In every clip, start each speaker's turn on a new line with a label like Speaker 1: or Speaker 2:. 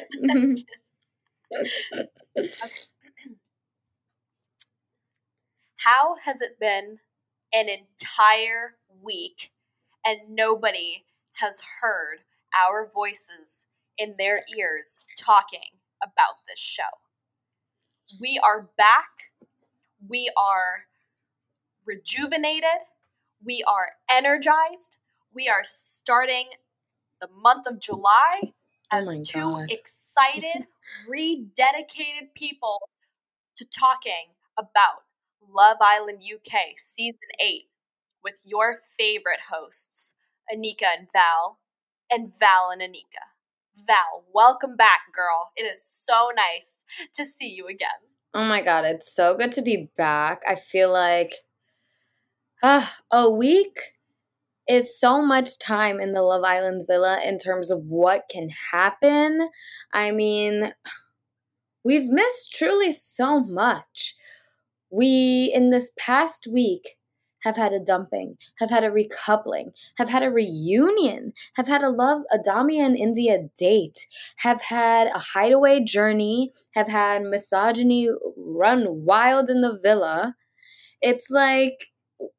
Speaker 1: Mm-hmm. How has it been an entire week and nobody has heard our voices in their ears talking about this show? We are back. We are rejuvenated. We are energized. We are starting the month of July as
Speaker 2: my
Speaker 1: two
Speaker 2: God.
Speaker 1: excited, rededicated people to talking about Love Island UK Season 8 with your favorite hosts, Anika and Val, and Val and Anika. Val, welcome back, girl. It is so nice to see you again.
Speaker 2: Oh my god, it's so good to be back. I feel like ah, a week is so much time in the Love Island villa in terms of what can happen. I mean, we've missed truly so much. We, in this past week, have had a dumping, have had a recoupling, have had a reunion, have had a love, a Damia and Indiyah date, have had a hideaway journey, have had misogyny run wild in the villa. It's like,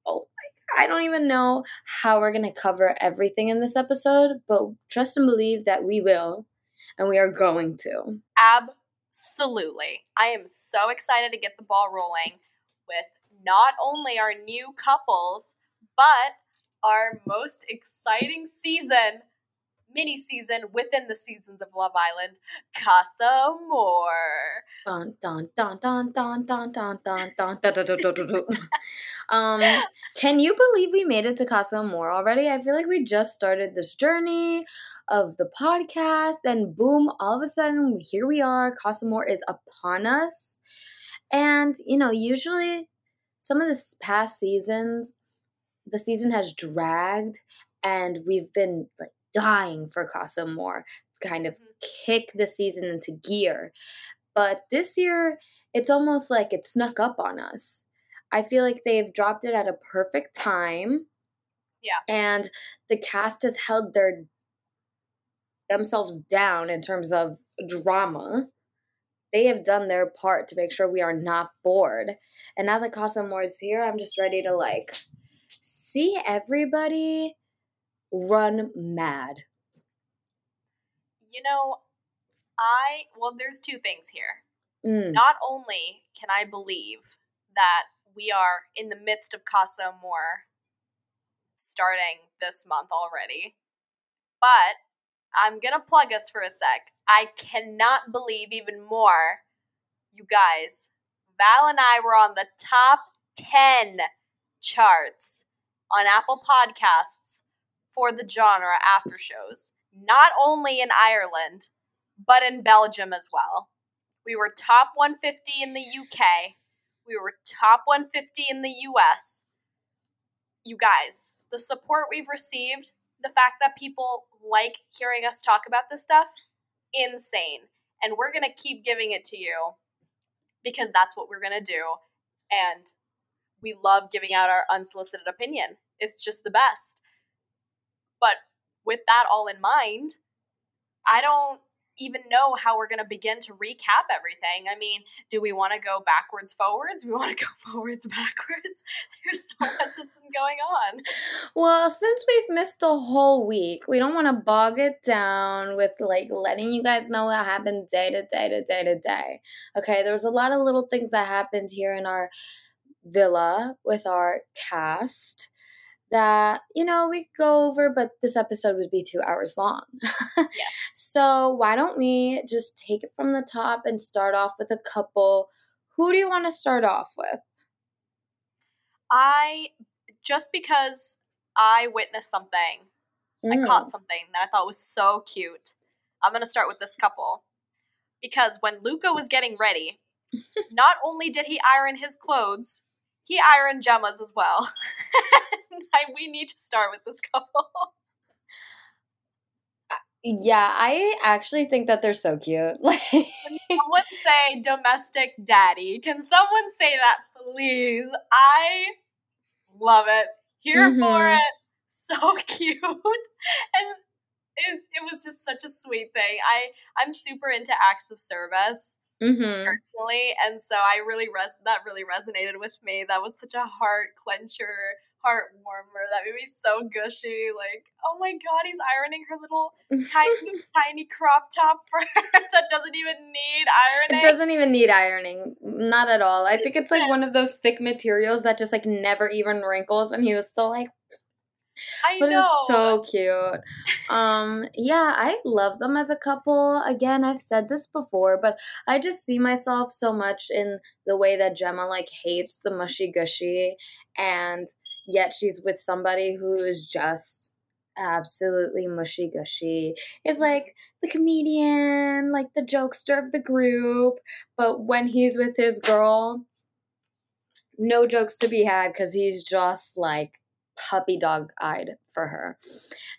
Speaker 2: oh my, I don't even know how we're gonna cover everything in this episode, but trust and believe that we will, and we are going to.
Speaker 1: Absolutely. I am so excited to get the ball rolling with not only our new couples, but our most exciting season, mini season within the seasons of Love Island, Casa Amor.
Speaker 2: Dun dun dun dun dun dun dun dun dun dun dun dun. Um, can you believe we made it to Casa Amor already? I feel like we just started this journey of the podcast, and boom, all of a sudden, here we are. Casa Amor is upon us. And, you know, usually some of the past seasons, the season has dragged, and we've been like dying for Casa Amor to kind of mm-hmm. kick the season into gear. But this year, it's almost like it snuck up on us. I feel like they've dropped it at a perfect time.
Speaker 1: Yeah.
Speaker 2: And the cast has held their themselves down in terms of drama. They have done their part to make sure we are not bored. And now that Casa Amor is here, I'm just ready to like see everybody run mad.
Speaker 1: You know, I, well, there's two things here.
Speaker 2: Mm.
Speaker 1: Not only can I believe that we are in the midst of Casa Amor starting this month already, but I'm gonna plug us for a sec. I cannot believe even more, you guys. Val and I were on the top 10 charts on Apple Podcasts for the genre after shows, not only in Ireland, but in Belgium as well. We were top 150 in the UK. We were top 150 in the US. You guys, the support we've received, the fact that people like hearing us talk about this stuff, insane. And we're going to keep giving it to you because that's what we're going to do. And we love giving out our unsolicited opinion. It's just the best. But with that all in mind, I don't even know how we're going to begin to recap everything. I mean, do we want to go backwards, forwards? We want to go forwards, backwards. There's so much that's going on.
Speaker 2: Well, since we've missed a whole week, we don't want to bog it down with like letting you guys know what happened day to day to day to day. Okay, there was a lot of little things that happened here in our villa with our cast that you know we could go over, but this episode would be two hours long. So why don't we just take it from the top and start off with a couple? Who do you want to start off with?
Speaker 1: I, just because I witnessed something I
Speaker 2: Mm.
Speaker 1: caught something that I thought was so cute. I'm gonna start with this couple because when Luca was getting ready, not only did he iron his clothes, he ironed Gemma's as well. I, we need to start with this couple.
Speaker 2: Yeah, I actually think that they're so cute. Like,
Speaker 1: someone say domestic daddy. Can someone say that, please? I love it. Here for
Speaker 2: Mhm.
Speaker 1: it. So cute. And it was, it was just such a sweet thing. I I'm super into acts of service
Speaker 2: Mm-hmm.
Speaker 1: personally, and so I really res- that really resonated with me. That was such a heart clencher, heart warmer. That made me so gushy. Like, oh my god, he's ironing her little tiny tiny crop top for her that doesn't even need ironing.
Speaker 2: It doesn't even need ironing. Not at all. I think it's like one of those thick materials that just like never even wrinkles and he was still like
Speaker 1: I
Speaker 2: but
Speaker 1: know.
Speaker 2: it's so cute. Um yeah, I love them as a couple. Again, I've said this before, but I just see myself so much in the way that Gemma like hates the mushy gushy and yet she's with somebody who is just absolutely mushy gushy is like the comedian like the jokester of the group but when he's with his girl no jokes to be had because he's just like puppy dog eyed for her.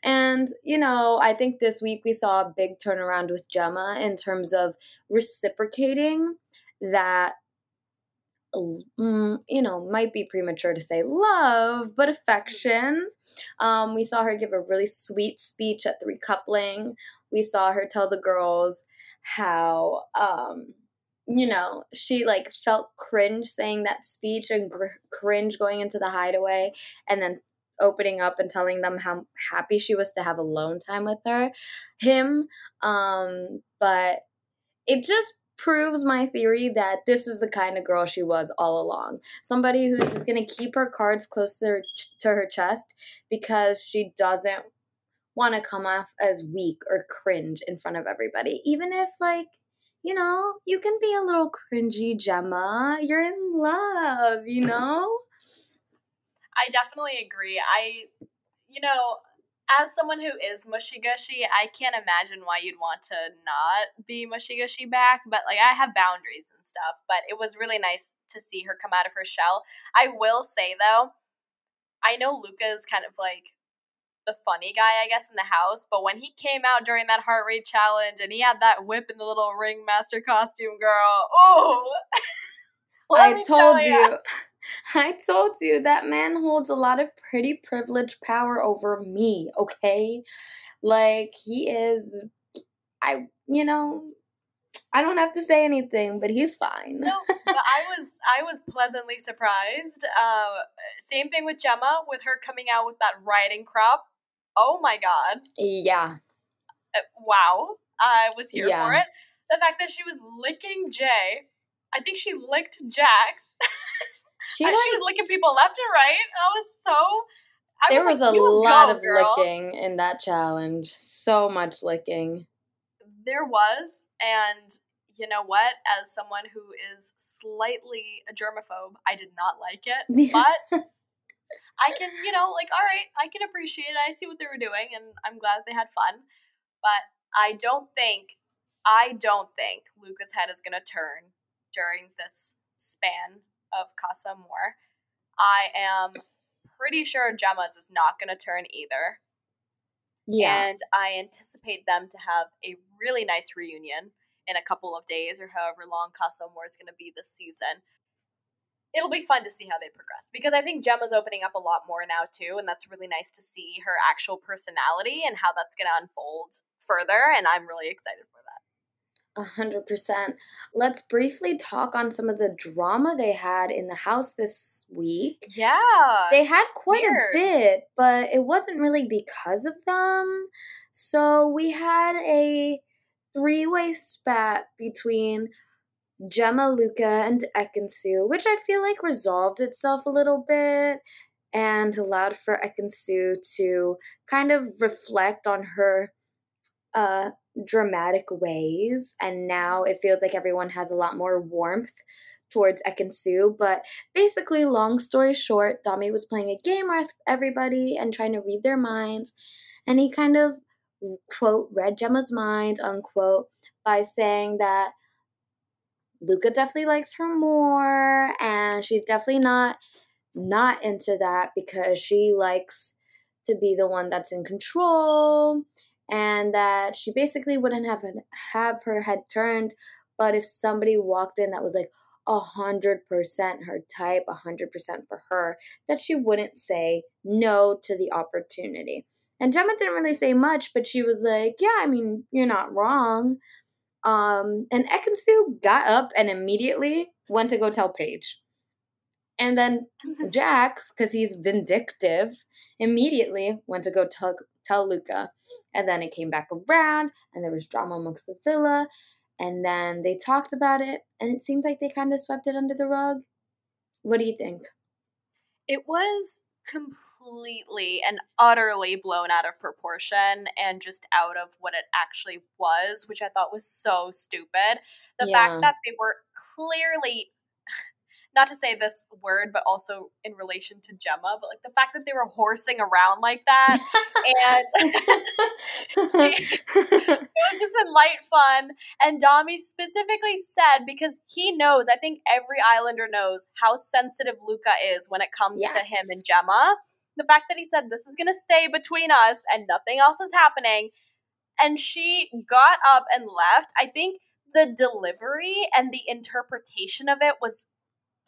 Speaker 2: And you know i think this week we saw a big turnaround with gemma in terms of reciprocating that you know, might be premature to say love, but affection. Um, we saw her give a really sweet speech at the recoupling. We saw her tell the girls how, um, you know, she like felt cringe saying that speech and gr- cringe going into the hideaway and then opening up and telling them how happy she was to have alone time with her him um but it just proves my theory that this was the kind of girl she was all along. Somebody who's just going to keep her cards close to her, to her chest because she doesn't want to come off as weak or cringe in front of everybody. Even if, like, you know, you can be a little cringy, Gemma. You're in love, you know?
Speaker 1: I definitely agree. I, you know, as someone who is mushy gushy, I can't imagine why you'd want to not be mushy gushy back. But like, I have boundaries and stuff. But it was really nice to see her come out of her shell. I will say though, I know Luca is kind of like the funny guy, I guess, in the house. But when he came out during that heart rate challenge and he had that whip in the little ringmaster costume, girl, oh.
Speaker 2: I told you. I told you that man holds a lot of pretty privileged power over me, okay? Like he is I you know, I don't have to say anything, but he's fine.
Speaker 1: no, but I was I was pleasantly surprised. Uh, same thing with Gemma, with her coming out with that riding crop. Oh my god!
Speaker 2: Yeah.
Speaker 1: Uh, wow, I was here
Speaker 2: Yeah.
Speaker 1: for it. The fact that she was licking Jay, I think she licked Jacques.
Speaker 2: She
Speaker 1: and
Speaker 2: like
Speaker 1: she was licking people left and right. I was so. I
Speaker 2: there
Speaker 1: was,
Speaker 2: was
Speaker 1: like,
Speaker 2: a lot
Speaker 1: go,
Speaker 2: of
Speaker 1: girl."
Speaker 2: licking in that challenge. So much licking.
Speaker 1: There was, and you know what? As someone who is slightly a germaphobe, I did not like it. But I can, you know, like, all right, I can appreciate it. I see what they were doing, and I'm glad they had fun. But I don't think, I don't think Luca's head is going to turn during this span of Casa Amor. I am pretty sure Gemma's is not going to turn either.
Speaker 2: yeah.
Speaker 1: And I anticipate them to have a really nice reunion in a couple of days or however long Casa Amor is going to be this season. It'll be fun to see how they progress because I think Gemma's opening up a lot more now too, and that's really nice to see her actual personality and how that's going to unfold further. And I'm really excited for that.
Speaker 2: A hundred percent. Let's briefly talk on some of the drama they had in the house this week.
Speaker 1: Yeah.
Speaker 2: They had quite
Speaker 1: weird.
Speaker 2: a bit, but it wasn't really because of them. So we had a three way spat between Gemma, Luca, and Ekin-Su, which I feel like resolved itself a little bit and allowed for Ekin-Su to kind of reflect on her uh, dramatic ways. And now it feels like everyone has a lot more warmth towards Ekin-Su. But basically, long story short, Dami was playing a game with everybody and trying to read their minds. And he kind of, quote, read Gemma's mind, unquote, by saying that Luca definitely likes her more and she's definitely not not into that because she likes to be the one that's in control and that she basically wouldn't have have her head turned but if somebody walked in that was like a hundred percent her type, a hundred percent for her, that she wouldn't say no to the opportunity. And Gemma didn't really say much, but she was like, Yeah, I mean, you're not wrong. Um, and Ekin-Su got up and immediately went to go tell Paige. And then Jacques, because he's vindictive, immediately went to go tell, tell Luca. And then it came back around, and there was drama amongst the villa. And then they talked about it, and it seems like they kind of swept it under the rug. What do you think?
Speaker 1: It was completely and utterly blown out of proportion and just out of what it actually was, which I thought was so stupid. The yeah. fact that they were clearly not to say this word, but also in relation to Gemma, but like the fact that they were horsing around like that, and she, it was just in light fun. And Dami specifically said because he knows, I think every Islander knows how sensitive Luca is when it comes yes. to him and Gemma. The fact that he said this is going to stay between us and nothing else is happening, and she got up and left. I think the delivery and the interpretation of it was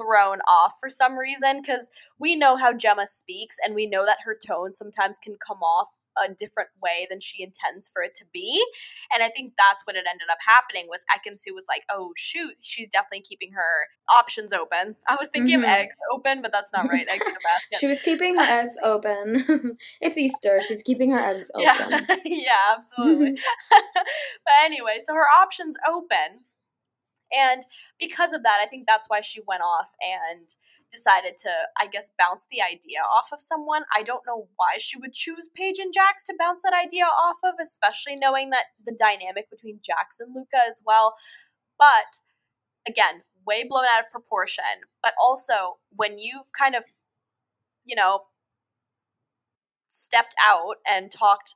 Speaker 1: thrown off for some reason because we know how Gemma speaks and we know that her tone sometimes can come off a different way than she intends for it to be. And I think that's what it ended up happening was Ekin-Su was like, oh shoot, she's definitely keeping her options open. I was thinking mm-hmm. of eggs open, but that's not right. Eggs in a basket.
Speaker 2: she was keeping her eggs open. it's Easter. She's keeping her eggs open.
Speaker 1: Yeah, yeah absolutely. but anyway, so her options open and because of that, I think that's why she went off and decided to, I guess, bounce the idea off of someone. I don't know why she would choose Paige and Jacques to bounce that idea off of, especially knowing that the dynamic between Jacques and Luca as well. But again, way blown out of proportion. But also, when you've kind of, you know, stepped out and talked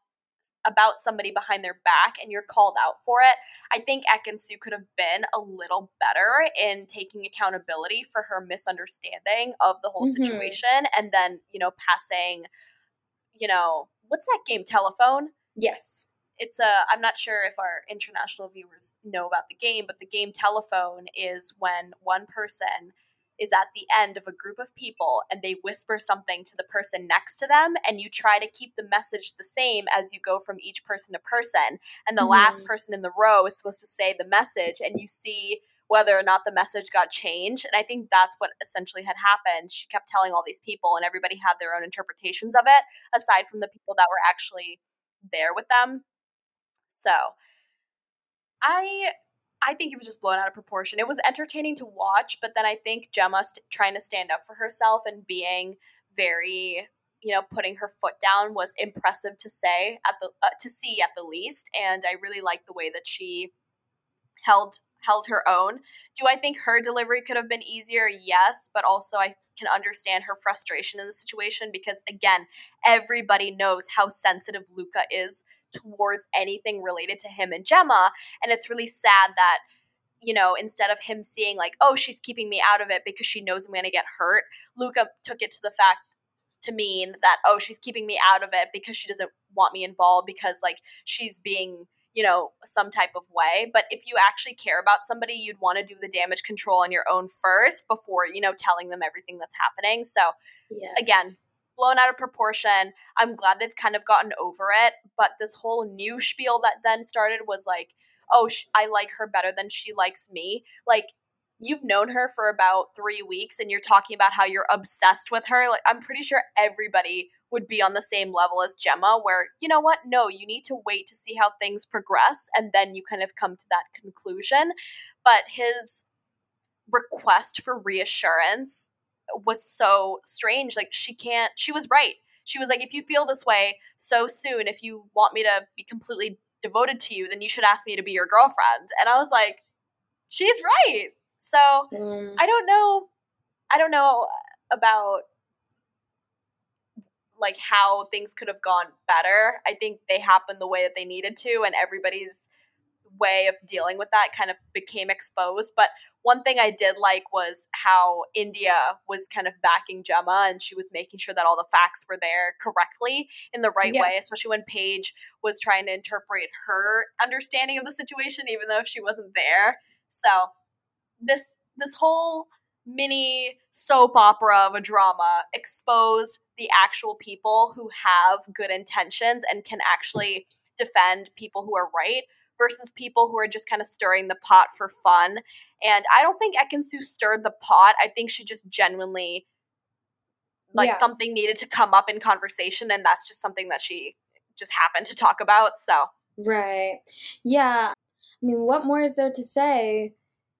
Speaker 1: about somebody behind their back and you're called out for it, I think Ekin-Su could have been a little better in taking accountability for her misunderstanding of the whole mm-hmm. situation and then, you know, passing, you know, what's that game? Telephone?
Speaker 2: Yes.
Speaker 1: It's a, I'm not sure if our international viewers know about the game, but the game Telephone is when one person is at the end of a group of people and they whisper something to the person next to them and you try to keep the message the same as you go from each person to person. And the mm-hmm. last person in the row is supposed to say the message and you see whether or not the message got changed. And i think that's what essentially had happened. She kept telling all these people and everybody had their own interpretations of it aside from the people that were actually there with them. So i I think it was just blown out of proportion. It was entertaining to watch, but then I think Gemma st- trying to stand up for herself and being very, you know, putting her foot down was impressive to say at the uh, to see at the least. And I really liked the way that she held held her own. Do I think her delivery could have been easier? Yes, but also I can understand her frustration in the situation because again, everybody knows how sensitive Luca is towards anything related to him and Gemma, and it's really sad that you know, instead of him seeing like, oh, she's keeping me out of it because she knows I'm to get hurt, Luca took it to the fact to mean that oh, she's keeping me out of it because she doesn't want me involved because like she's being you know, some type of way. But if you actually care about somebody, you'd want to do the damage control on your own first before, you know, telling them everything that's happening. So, yes. again, blown out of proportion. I'm glad they've kind of gotten over it. But this whole new spiel that then started was like, oh, sh- I like her better than she likes me. Like, you've known her for about three weeks and you're talking about how you're obsessed with her. Like, I'm pretty sure everybody would be on the same level as Gemma, where, you know what? No, you need to wait to see how things progress and then you kind of come to that conclusion. But his request for reassurance was so strange. Like, she can't, she was right. She was like, if you feel this way so soon, if you want me to be completely devoted to you, then you should ask me to be your girlfriend. And I was like, she's right. So mm. I don't know. I don't know about like how things could have gone better. I think they happened the way that they needed to, and everybody's way of dealing with that kind of became exposed. But one thing I did like was how Indiyah was kind of backing Gemma and she was making sure that all the facts were there correctly in the right yes. way, especially when Paige was trying to interpret her understanding of the situation, even though she wasn't there. So this this whole mini soap opera of a drama exposed the actual people who have good intentions and can actually defend people who are right versus people who are just kind of stirring the pot for fun. And I don't think Ekin-Su stirred the pot. I think she just genuinely like yeah. something needed to come up in conversation and that's just something that she just happened to talk about. So
Speaker 2: Right. Yeah. I mean, what more is there to say?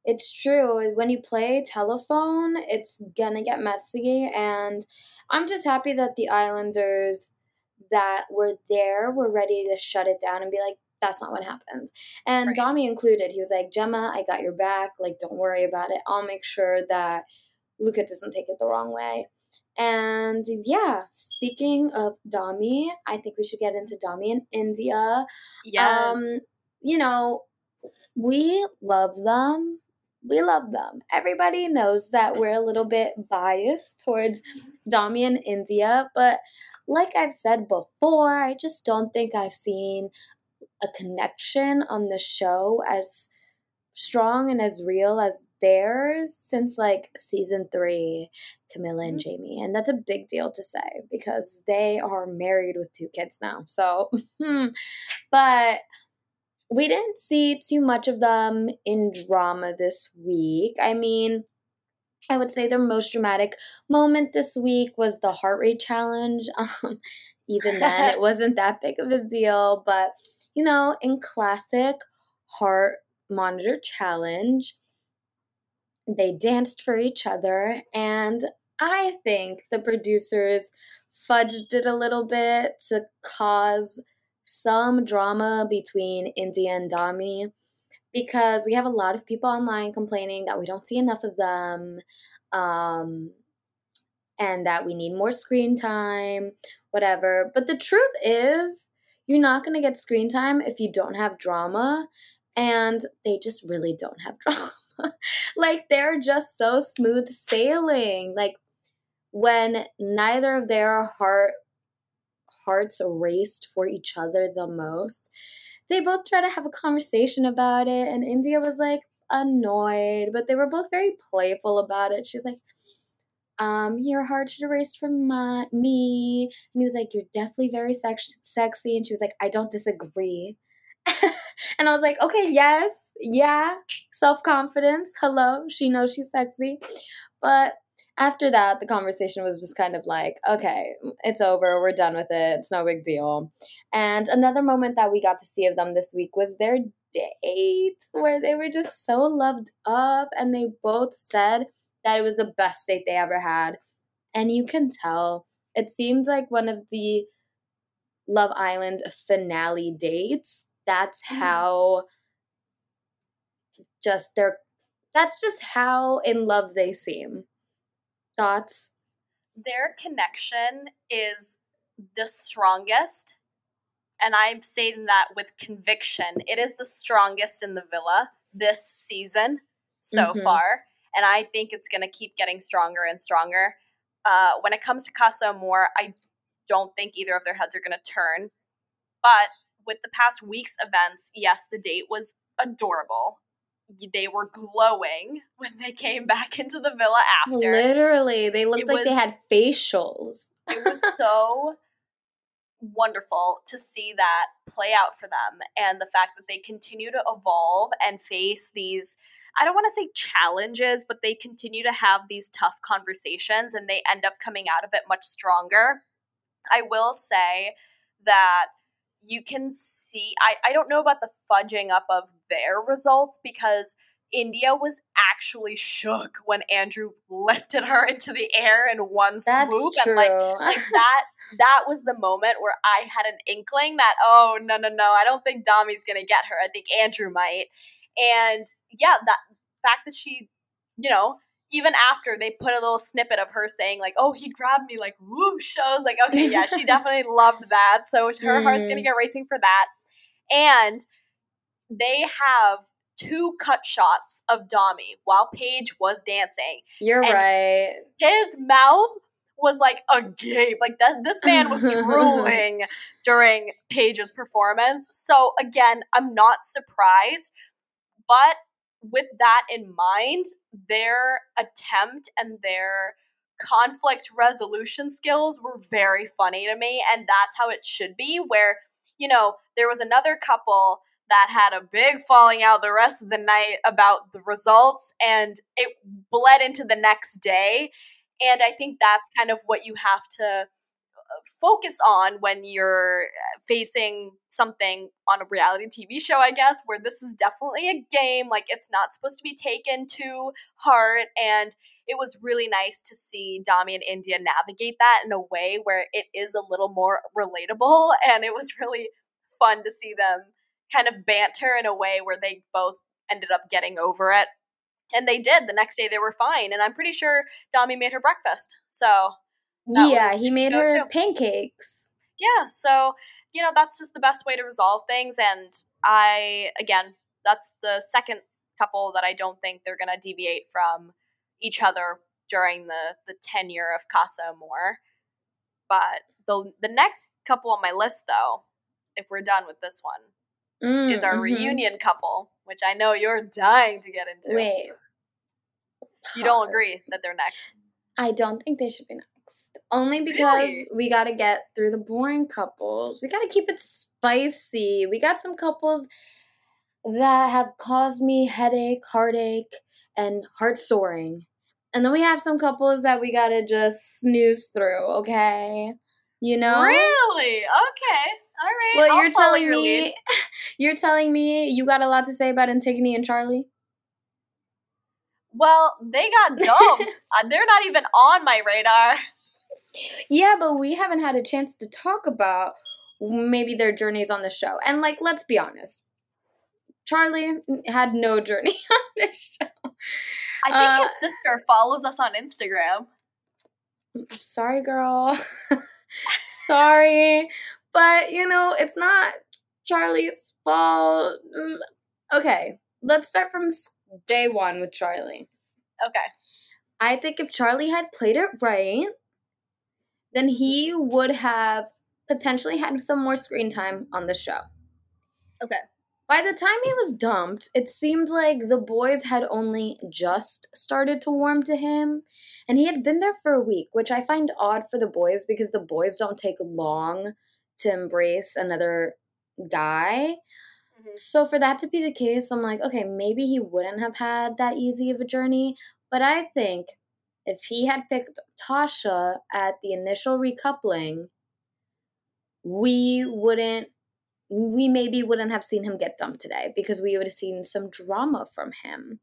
Speaker 2: It's true. When you play telephone, it's gonna get messy and I'm just happy that the Islanders that were there were ready to shut it down and be like, that's not what happened. And right. Dami included. He was like, Gemma, I got your back. Like, don't worry about it. I'll make sure that Luca doesn't take it the wrong way. And yeah, speaking of Dami, I think we should get into Dami in Indiyah.
Speaker 1: Yes. Um,
Speaker 2: you know, we love them. We love them. Everybody knows that we're a little bit biased towards Dami in Indiyah, but like I've said before, I just don't think I've seen a connection on the show as strong and as real as theirs since like season three, Camilla and mm-hmm. Jamie. And that's a big deal to say because they are married with two kids now. So, hmm. but we didn't see too much of them in drama this week. I mean, I would say their most dramatic moment this week was the heart rate challenge. Um, even then, it wasn't that big of a deal, but you know, in classic heart monitor challenge, they danced for each other, and I think the producers fudged it a little bit to cause some drama between Indiyah and Dami because we have a lot of people online complaining that we don't see enough of them um, and that we need more screen time, whatever. But the truth is, you're not going to get screen time if you don't have drama. And they just really don't have drama. like, they're just so smooth sailing. Like, when neither of their heart hearts raced for each other the most, they both try to have a conversation about it. And Indiyah was like annoyed, but they were both very playful about it. She's like, um, your heart should have raced for my, me. And he was like, you're definitely very sex- sexy. And she was like, I don't disagree. and I was like, okay, yes, yeah, self confidence. Hello, she knows she's sexy. But after that, the conversation was just kind of like, okay, it's over. We're done with it. It's no big deal. And another moment that we got to see of them this week was their date where they were just so loved up and they both said that it was the best date they ever had. And you can tell it seemed like one of the Love Island finale dates. That's mm. how just they're that's just how in love they seem. Thoughts?
Speaker 1: Their connection is the strongest, and I'm saying that with conviction. It is the strongest in the villa this season so mm-hmm. far, and I think it's going to keep getting stronger and stronger. Uh, when it comes to Casa Amor, I don't think either of their heads are going to turn. But with the past week's events, yes, the date was adorable they were glowing when they came back into the villa after.
Speaker 2: Literally, they looked it like was, they had facials.
Speaker 1: it was so wonderful to see that play out for them and the fact that they continue to evolve and face these I don't want to say challenges, but they continue to have these tough conversations and they end up coming out of it much stronger. I will say that you can see I, I don't know about the fudging up of their results because Indiyah was actually shook when Andrew lifted her into the air in one That's swoop. True. And like, like that that was the moment where I had an inkling that, oh no, no, no, I don't think Dami's gonna get her. I think Andrew might. And yeah, that fact that she, you know, even after they put a little snippet of her saying like, "Oh, he grabbed me like whoosh," I was like, "Okay, yeah, she definitely loved that." So her mm. heart's gonna mm. get racing for that. And they have two cut shots of Dami while Paige was dancing.
Speaker 2: You're right.
Speaker 1: His mouth was like agape. Like that this man was drooling during Paige's performance. So again, I'm not surprised, but with that in mind, their attempt and their conflict resolution skills were very funny to me and that's how it should be where you know there was another couple that had a big falling out the rest of the night about the results and it bled into the next day and i think that's kind of what you have to focus on when you're uh, facing something on a reality TV show, I guess, where this is definitely a game. Like, it's not supposed to be taken to heart. And it was really nice to see Dami and Indiyah navigate that in a way where it is a little more relatable. And it was really fun to see them kind of banter in a way where they both ended up getting over it. And they did. The next day they were fine. And I'm pretty sure Dami made her breakfast. So
Speaker 2: yeah, he made her too. pancakes.
Speaker 1: Yeah, so you know that's just the best way to resolve things. And I, again, that's the second couple that I don't think they're gonna deviate from each other during the the tenure of Casa Amor. But the the next couple on my list, though, if we're done with this one, mm, is our mm-hmm. reunion couple, which I know you're dying to get into.
Speaker 2: Wait,
Speaker 1: you don't agree that they're next?
Speaker 2: I don't think they should be next. Only because really? we got to get through the boring couples. We got to keep it spicy. We got some couples that have caused me headache, heartache, and heart soaring. And then we have some couples that we got to just snooze through, okay? You know?
Speaker 1: Really? Okay. All right.
Speaker 2: Well, I'll you're telling your me lead. you're telling me you got a lot to say about Antigoni and Charlie?
Speaker 1: Well, they got dumped. uh, they're not even on my radar.
Speaker 2: Yeah, but we haven't had a chance to talk about maybe their journeys on the show. And like, let's be honest, Charlie had no journey on this show.
Speaker 1: I think uh, his sister follows us on Instagram.
Speaker 2: Sorry, girl. sorry. But, you know, it's not Charlie's fault. Mm, okay, let's start from day one with Charlie.
Speaker 1: Okay.
Speaker 2: I think if Charlie had played it right, then he would have potentially had some more screen time on the show.
Speaker 1: Okay.
Speaker 2: By the time he was dumped, it seemed like the boys had only just started to warm to him, and he had been there for a week, which I find odd for the boys because the boys don't take long to embrace another guy. Mm-hmm. So for that to be the case, I'm like, okay, maybe he wouldn't have had that easy of a journey, but I think if he had picked Tasha at the initial recoupling, we wouldn't we maybe wouldn't have seen him get dumped today because we would have seen some drama from him.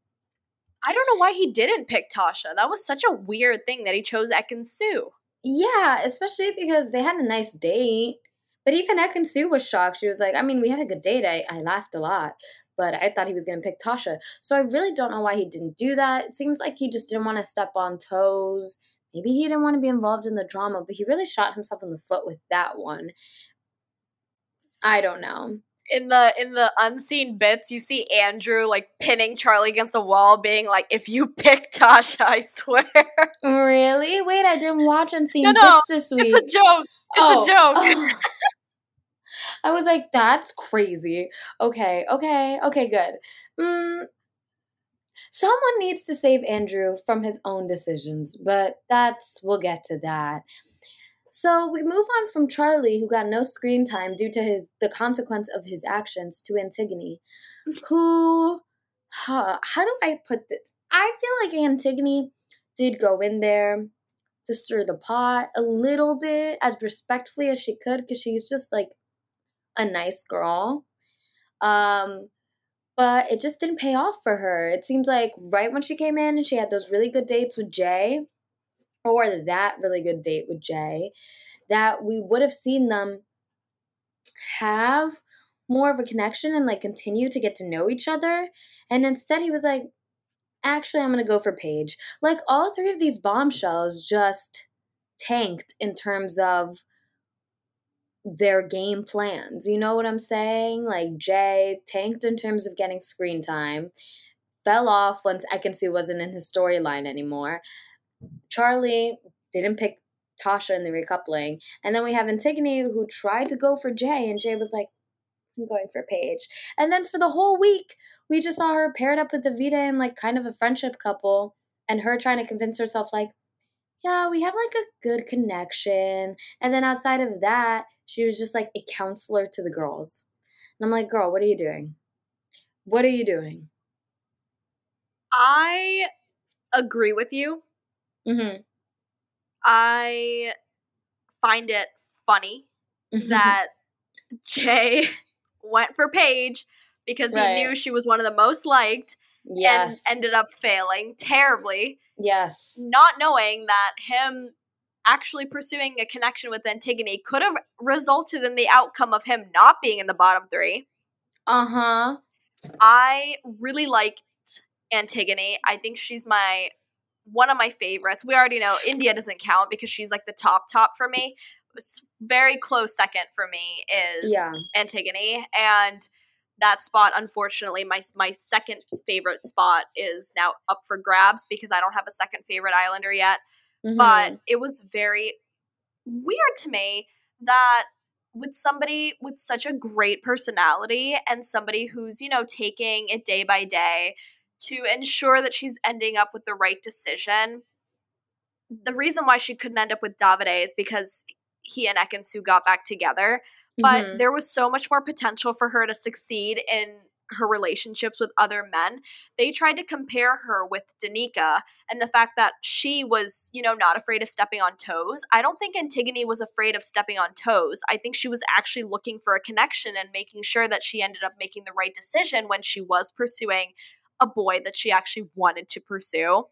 Speaker 1: I don't know why he didn't pick Tasha. That was such a weird thing that he chose Ekin-Su.
Speaker 2: Yeah, especially because they had a nice date. But even Ekin-Su was shocked. She was like, I mean, we had a good date. I, I laughed a lot but I thought he was going to pick Tasha. So I really don't know why he didn't do that. It seems like he just didn't want to step on toes. Maybe he didn't want to be involved in the drama, but he really shot himself in the foot with that one. I don't know.
Speaker 1: In the in the unseen bits, you see Andrew like pinning Charlie against a wall, being like, "If you pick Tasha, I swear."
Speaker 2: Really? Wait, I didn't watch unseen no, no, bits this week.
Speaker 1: It's a joke. It's oh. a joke. Oh.
Speaker 2: I was like, that's crazy. Okay, okay, okay, good. Mm, someone needs to save Andrew from his own decisions, but that's, we'll get to that. So we move on from Charlie, who got no screen time due to his the consequence of his actions, to Antigoni, who, huh, how do I put this? I feel like Antigoni did go in there to stir the pot a little bit as respectfully as she could because she's just like a nice girl. Um, but it just didn't pay off for her. It seems like right when she came in and she had those really good dates with Jay, or that really good date with Jay, that we would have seen them have more of a connection and like continue to get to know each other. And instead, he was like, actually, I'm gonna go for Paige. Like, all three of these bombshells just tanked in terms of their game plans. You know what I'm saying? Like Jay tanked in terms of getting screen time, fell off once Ekin-Su wasn't in his storyline anymore. Charlie didn't pick Tasha in the recoupling. And then we have Antigoni who tried to go for Jay, and Jay was like, I'm going for Paige. And then for the whole week, we just saw her paired up with Davide and like kind of a friendship couple, and her trying to convince herself, like, yeah, we have like a good connection. And then outside of that, she was just like a counselor to the girls. And I'm like, girl, what are you doing? What are you doing?
Speaker 1: I agree with you.
Speaker 2: Mm-hmm.
Speaker 1: I find it funny that Jay went for Paige because
Speaker 2: Right.
Speaker 1: he knew she was one of the most liked
Speaker 2: yes.
Speaker 1: and ended up failing terribly,
Speaker 2: Yes.
Speaker 1: not knowing that him actually pursuing a connection with Antigoni could have resulted in the outcome of him not being in the bottom three.
Speaker 2: Uh huh.
Speaker 1: I really liked Antigoni. I think she's my one of my favorites. We already know Indiyah doesn't count because she's like the top top for me. It's very close second for me is
Speaker 2: Yeah.
Speaker 1: Antigone and that spot unfortunately my my second favorite spot is now up for grabs because I don't have a second favorite islander yet
Speaker 2: Mhm.
Speaker 1: but it was very weird to me that with somebody with such a great personality and somebody who's you know taking it day by day to ensure that she's ending up with the right decision the reason why she couldn't end up with Davide is because he and Ekin-Su got back together but
Speaker 2: Mhm.
Speaker 1: there was so much more potential for her to succeed in her relationships with other men. They tried to compare her with Danica and the fact that she was, you know, not afraid of stepping on toes. I don't think Antigoni was afraid of stepping on toes. I think she was actually looking for a connection and making sure that she ended up making the right decision when she was pursuing a boy that she actually wanted to pursue.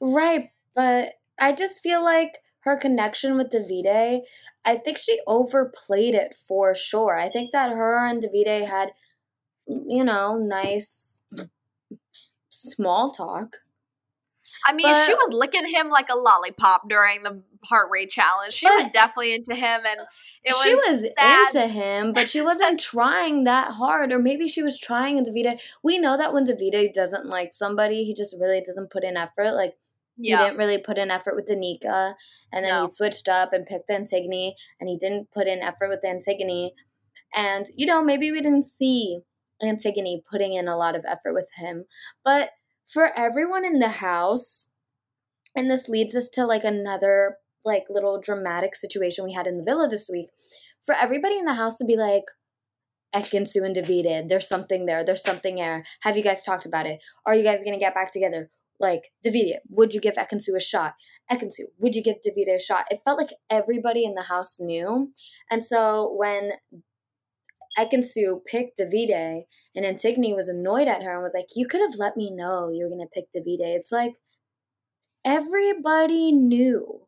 Speaker 2: Right, but I just feel like her connection with Davide, I think she overplayed it for sure. I think that her and Davide had, you know, nice small talk.
Speaker 1: I mean, she was licking him like a lollipop during the heart rate challenge. She was definitely into him, and it was
Speaker 2: she was
Speaker 1: sad.
Speaker 2: into him, but she wasn't trying that hard. Or maybe she was trying and Davide. We know that when Davide doesn't like somebody, he just really doesn't put in effort. Like
Speaker 1: yeah.
Speaker 2: he didn't really put in effort with Danica, and then
Speaker 1: No.
Speaker 2: he switched up and picked Antigoni, and he didn't put in effort with Antigoni. And you know, maybe we didn't see Antigoni putting in a lot of effort with him, but for everyone in the house, and this leads us to like another like little dramatic situation we had in the villa this week. For everybody in the house to be like, Ekin-Su and Davide, there's something there, there's something there. Have you guys talked about it? Are you guys gonna get back together? Like, Davide, would you give Ekin-Su a shot? Ekin-Su, would you give Davide a shot? It felt like everybody in the house knew. And so when Ekin-Su picked Davide and Antigoni was annoyed at her and was like, You could have let me know you were gonna pick Davide. It's like everybody knew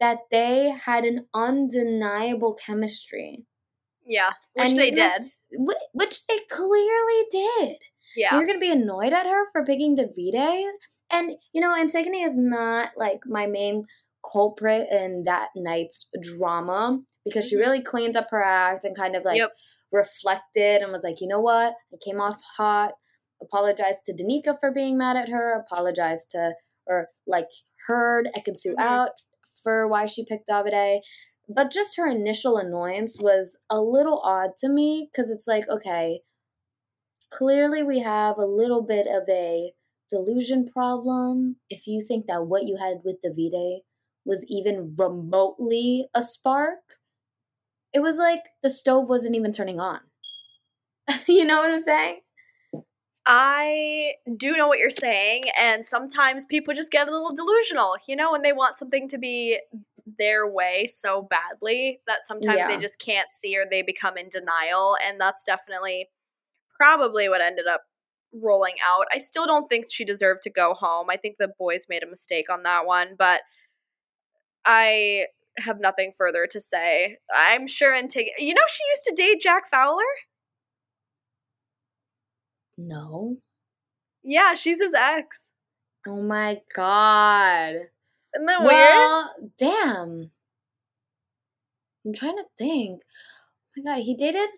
Speaker 2: that they had an undeniable chemistry.
Speaker 1: yeah, which
Speaker 2: And
Speaker 1: they
Speaker 2: gonna
Speaker 1: did.
Speaker 2: Which they clearly did.
Speaker 1: Yeah,
Speaker 2: You're gonna be annoyed at her for picking Davide. And you know, Antigoni is not like my main culprit in that night's drama because she
Speaker 1: Mhm.
Speaker 2: really cleaned up her act and kind of like
Speaker 1: Yep.
Speaker 2: Reflected and was like, you know what? I came off hot. Apologized to Danica for being mad at her. Apologized to or like heard Ekin-Su
Speaker 1: Mhm.
Speaker 2: out for why she picked Davide. But just her initial annoyance was a little odd to me because it's like, okay, clearly we have a little bit of a delusion problem if you think that what you had with Davide was even remotely a spark. It was like the stove wasn't even turning on. you know what I'm saying?
Speaker 1: I do know what you're saying, and sometimes people just get a little delusional, you know, when they want something to be their way so badly that sometimes
Speaker 2: Yeah.
Speaker 1: they just can't see or they become in denial, and that's definitely probably what ended up rolling out. I still don't think she deserved to go home. I think the boys made a mistake on that one, but I have nothing further to say. I'm sure Antigoni, you know, she used to date Jack Fowler.
Speaker 2: No.
Speaker 1: Yeah, she's his ex.
Speaker 2: Oh my god.
Speaker 1: Isn't that weird?
Speaker 2: Well, damn. I'm trying to think. Oh my god, he dated.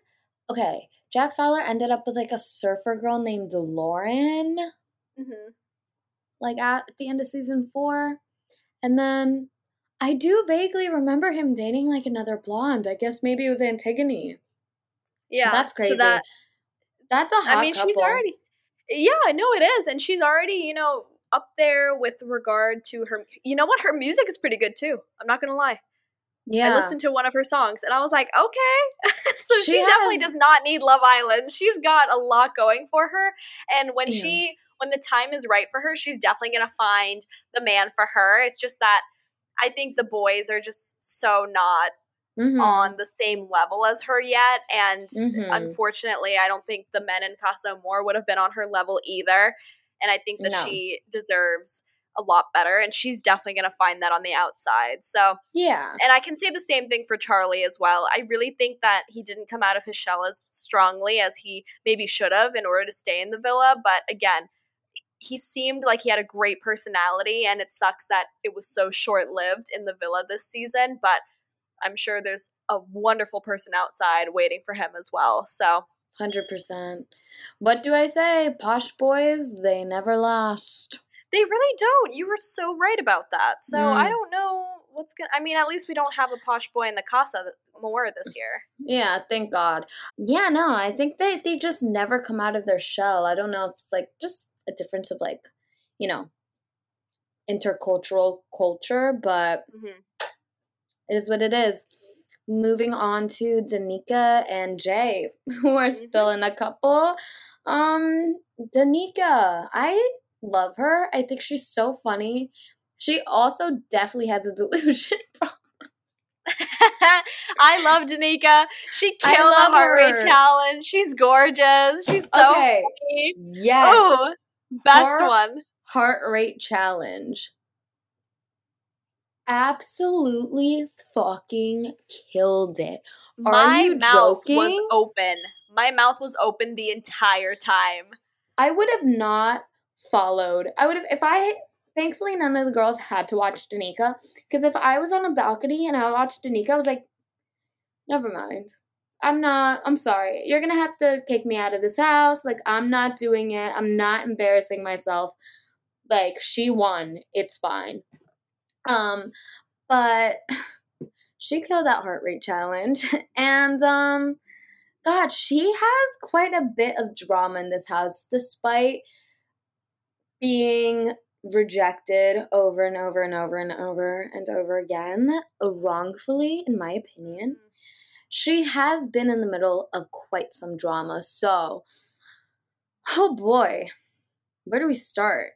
Speaker 2: Okay, Jack Fowler ended up with like a surfer girl named Lauren,
Speaker 1: Mm-hmm.
Speaker 2: like at the end of season four. And then I do vaguely remember him dating like another blonde. I guess maybe it was Antigoni.
Speaker 1: Yeah,
Speaker 2: That's
Speaker 1: so
Speaker 2: crazy.
Speaker 1: that
Speaker 2: That's a hot
Speaker 1: I mean, she's
Speaker 2: couple.
Speaker 1: already. Yeah, I know it is, and she's already, you know, up there with regard to her. You know what? Her music is pretty good too. I'm not gonna lie.
Speaker 2: Yeah.
Speaker 1: I listened to one of her songs and I was like, okay. so she,
Speaker 2: She
Speaker 1: definitely does not need Love Island. She's got a lot going for her. And when
Speaker 2: Yeah.
Speaker 1: she when the time is right for her, she's definitely gonna find the man for her. It's just that I think the boys are just so not
Speaker 2: Mhm.
Speaker 1: on the same level as her yet. And
Speaker 2: Mhm.
Speaker 1: unfortunately, I don't think the men in Casa Amor would have been on her level either. And I think that
Speaker 2: No.
Speaker 1: she deserves a lot better. And she's definitely going to find that on the outside. So,
Speaker 2: Yeah.
Speaker 1: and I can say the same thing for Charlie as well. I really think that he didn't come out of his shell as strongly as he maybe should have in order to stay in the villa. But again, he seemed like he had a great personality, and it sucks that it was so short lived in the villa this season. But I'm sure there's a wonderful person outside waiting for him as well. So,
Speaker 2: Hundred percent. What do I say? Posh boys, they never last.
Speaker 1: they really don't. You were so right about that. So, I
Speaker 2: Mm.
Speaker 1: don't know what's going to. I mean, at least we don't have a posh boy in the Casa Amor this year.
Speaker 2: Yeah, thank God. Yeah, no, I think they they just never come out of their shell. I don't know if it's like just a difference of like, you know, intercultural culture, but
Speaker 1: hmm
Speaker 2: it is what it is. Moving on to Danica and Jay, who are still in a couple. Um, Danica, I love her. I think she's so funny. She also definitely has a delusion problem.
Speaker 1: I love Danica. She killed the heart rate challenge. She's gorgeous. She's so
Speaker 2: Okay.
Speaker 1: funny.
Speaker 2: Yes.
Speaker 1: Oh, best
Speaker 2: Her-
Speaker 1: one.
Speaker 2: Heart rate challenge. Absolutely fucking killed it. Are
Speaker 1: My
Speaker 2: you
Speaker 1: mouth was open. My mouth was open the entire time.
Speaker 2: I would have not followed. I would have if I thankfully none of the girls had to watch Danica because if I was on a balcony and I watched Danica, I was like, never mind. I'm not. I'm sorry. You're gonna have to kick me out of this house. Like I'm not doing it. I'm not embarrassing myself. Like she won. It's fine. Um, but she killed that heart rate challenge, and um, God, she has quite a bit of drama in this house, despite being rejected over and over and over and over and over again, wrongfully, in my opinion. She has been in the middle of quite some drama, so oh boy, where do we start?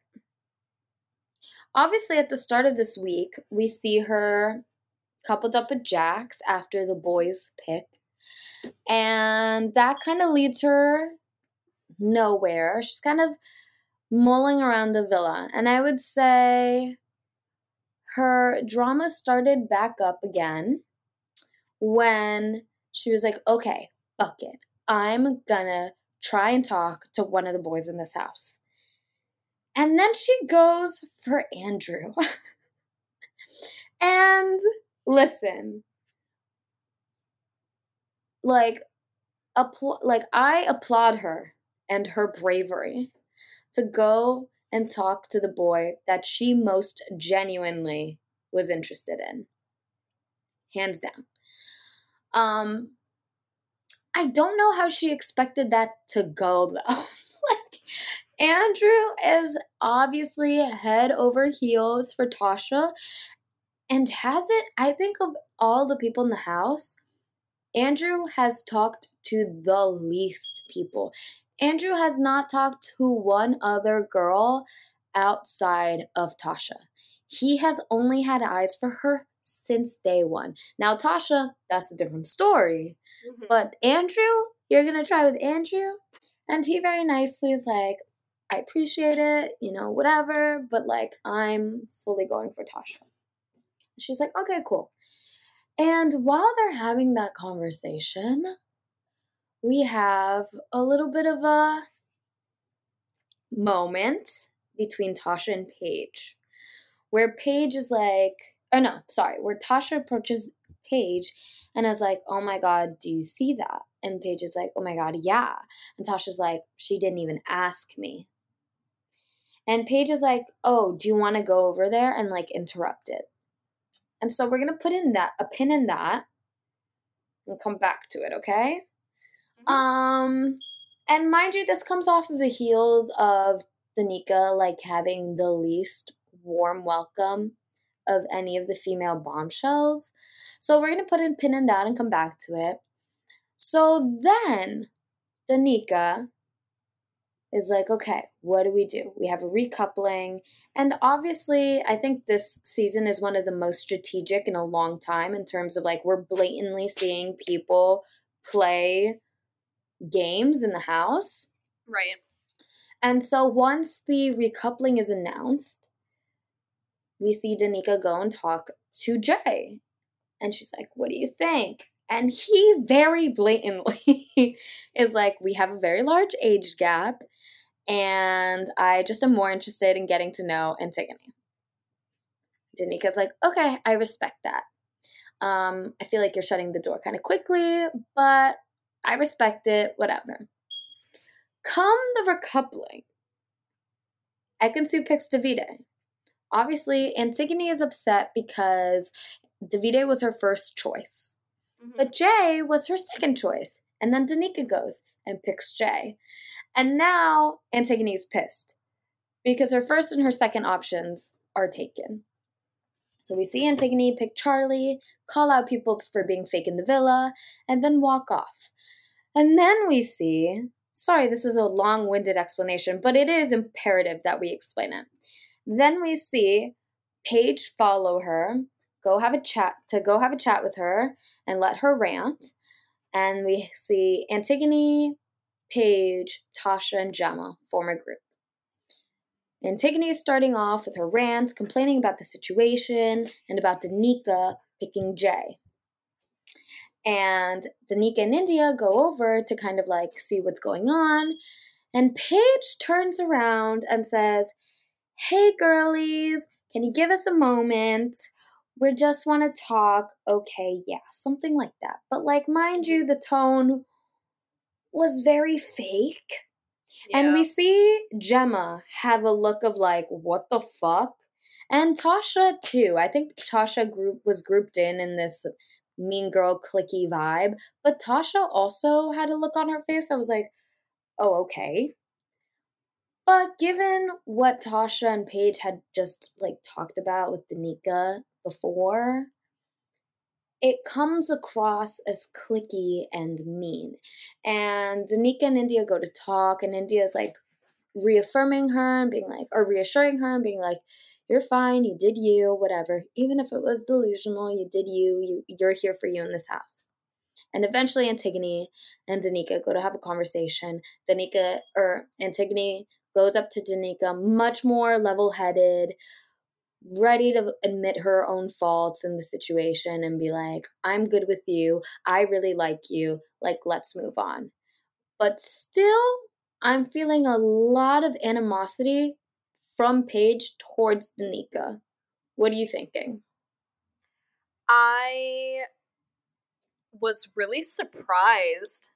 Speaker 2: Obviously, at the start of this week, we see her coupled up with Jacques after the boys pick. And that kind of leads her nowhere. She's kind of mulling around the villa. And I would say her drama started back up again when she was like, okay, fuck it. I'm gonna try and talk to one of the boys in this house. And then she goes for Andrew. and listen, like, appl- like I applaud her and her bravery to go and talk to the boy that she most genuinely was interested in. Hands down. Um I don't know how she expected that to go though. like Andrew is obviously head over heels for Tasha and has it I think of all the people in the house Andrew has talked to the least people. Andrew has not talked to one other girl outside of Tasha. He has only had eyes for her since day one. Now, Tasha, that's a different story.
Speaker 1: Mhm.
Speaker 2: But Andrew, you're gonna try with Andrew? And he very nicely is like, I appreciate it, you know, whatever, but like, I'm fully going for Tasha. She's like, okay, cool. And while they're having that conversation, we have a little bit of a moment between Tasha and Paige, where Paige is like, oh no, sorry, where Tasha approaches Paige and is like, oh my God, do you see that? And Paige is like, oh my God, yeah. And Tasha's like, she didn't even ask me. And Paige is like, oh, do you want to go over there and like interrupt it? And so we're gonna put in that a pin in that and come back to it, okay?
Speaker 1: Mhm.
Speaker 2: Um, and mind you, this comes off of the heels of Danica like having the least warm welcome of any of the female bombshells. So we're gonna put a pin in that and come back to it. So then Danica is like, okay, what do we do? We have a recoupling. And obviously, I think this season is one of the most strategic in a long time in terms of like, we're blatantly seeing people play games in the house.
Speaker 1: Right.
Speaker 2: And so once the recoupling is announced, we see Danica go and talk to Jay. And she's like, What do you think? And he very blatantly is like, We have a very large age gap and I just am more interested in getting to know Antigoni. Danica's like, okay, I respect that. Um, I feel like you're shutting the door kind of quickly, but I respect it, whatever. Come the recoupling, Ekin-Su picks Davide. Obviously, Antigoni is upset because Davide was her first choice. Mm-hmm. But Jay was her second choice. And then Danica goes and picks Jay. And now Antigoni's pissed because her first and her second options are taken. So we see Antigoni pick Charlie, call out people for being fake in the villa, and then walk off. And then we see sorry, this is a long winded explanation, but it is imperative that we explain it. Then we see Paige follow her, go have a chat to go have a chat with her and let her rant. And we see Antigoni, Paige, Tasha, and Gemma form a group. Antigoni is starting off with her rant, complaining about the situation and about Danica picking Jay. And Danica and Indiyah go over to kind of like see what's going on. And Paige turns around and says, Hey girlies, can you give us a moment? We just want to talk. Okay, yeah, something like that. But like, mind you, the tone was very fake. Yeah. And we see Gemma have a look of like, what the fuck? And Tasha too. I think Tasha group was grouped in in this mean girl clicky vibe, but Tasha also had a look on her face that was like, "Oh, okay." But given what Tasha and Paige had just like talked about with Danica before, it comes across as clicky and mean. And Danica and Indiyah go to talk, and Indiyah's like reaffirming her and being like, or reassuring her and being like, you're fine, you did you, whatever. Even if it was delusional, you did you, you you're here for you in this house. And eventually Antigoni and Danica go to have a conversation. Danica or Antigoni goes up to Danica much more level-headed, ready to admit her own faults in the situation and be like, I'm good with you. I really like you. Like, let's move on. But still, I'm feeling a lot of animosity from Paige towards Danica. What are you thinking?
Speaker 1: I was really surprised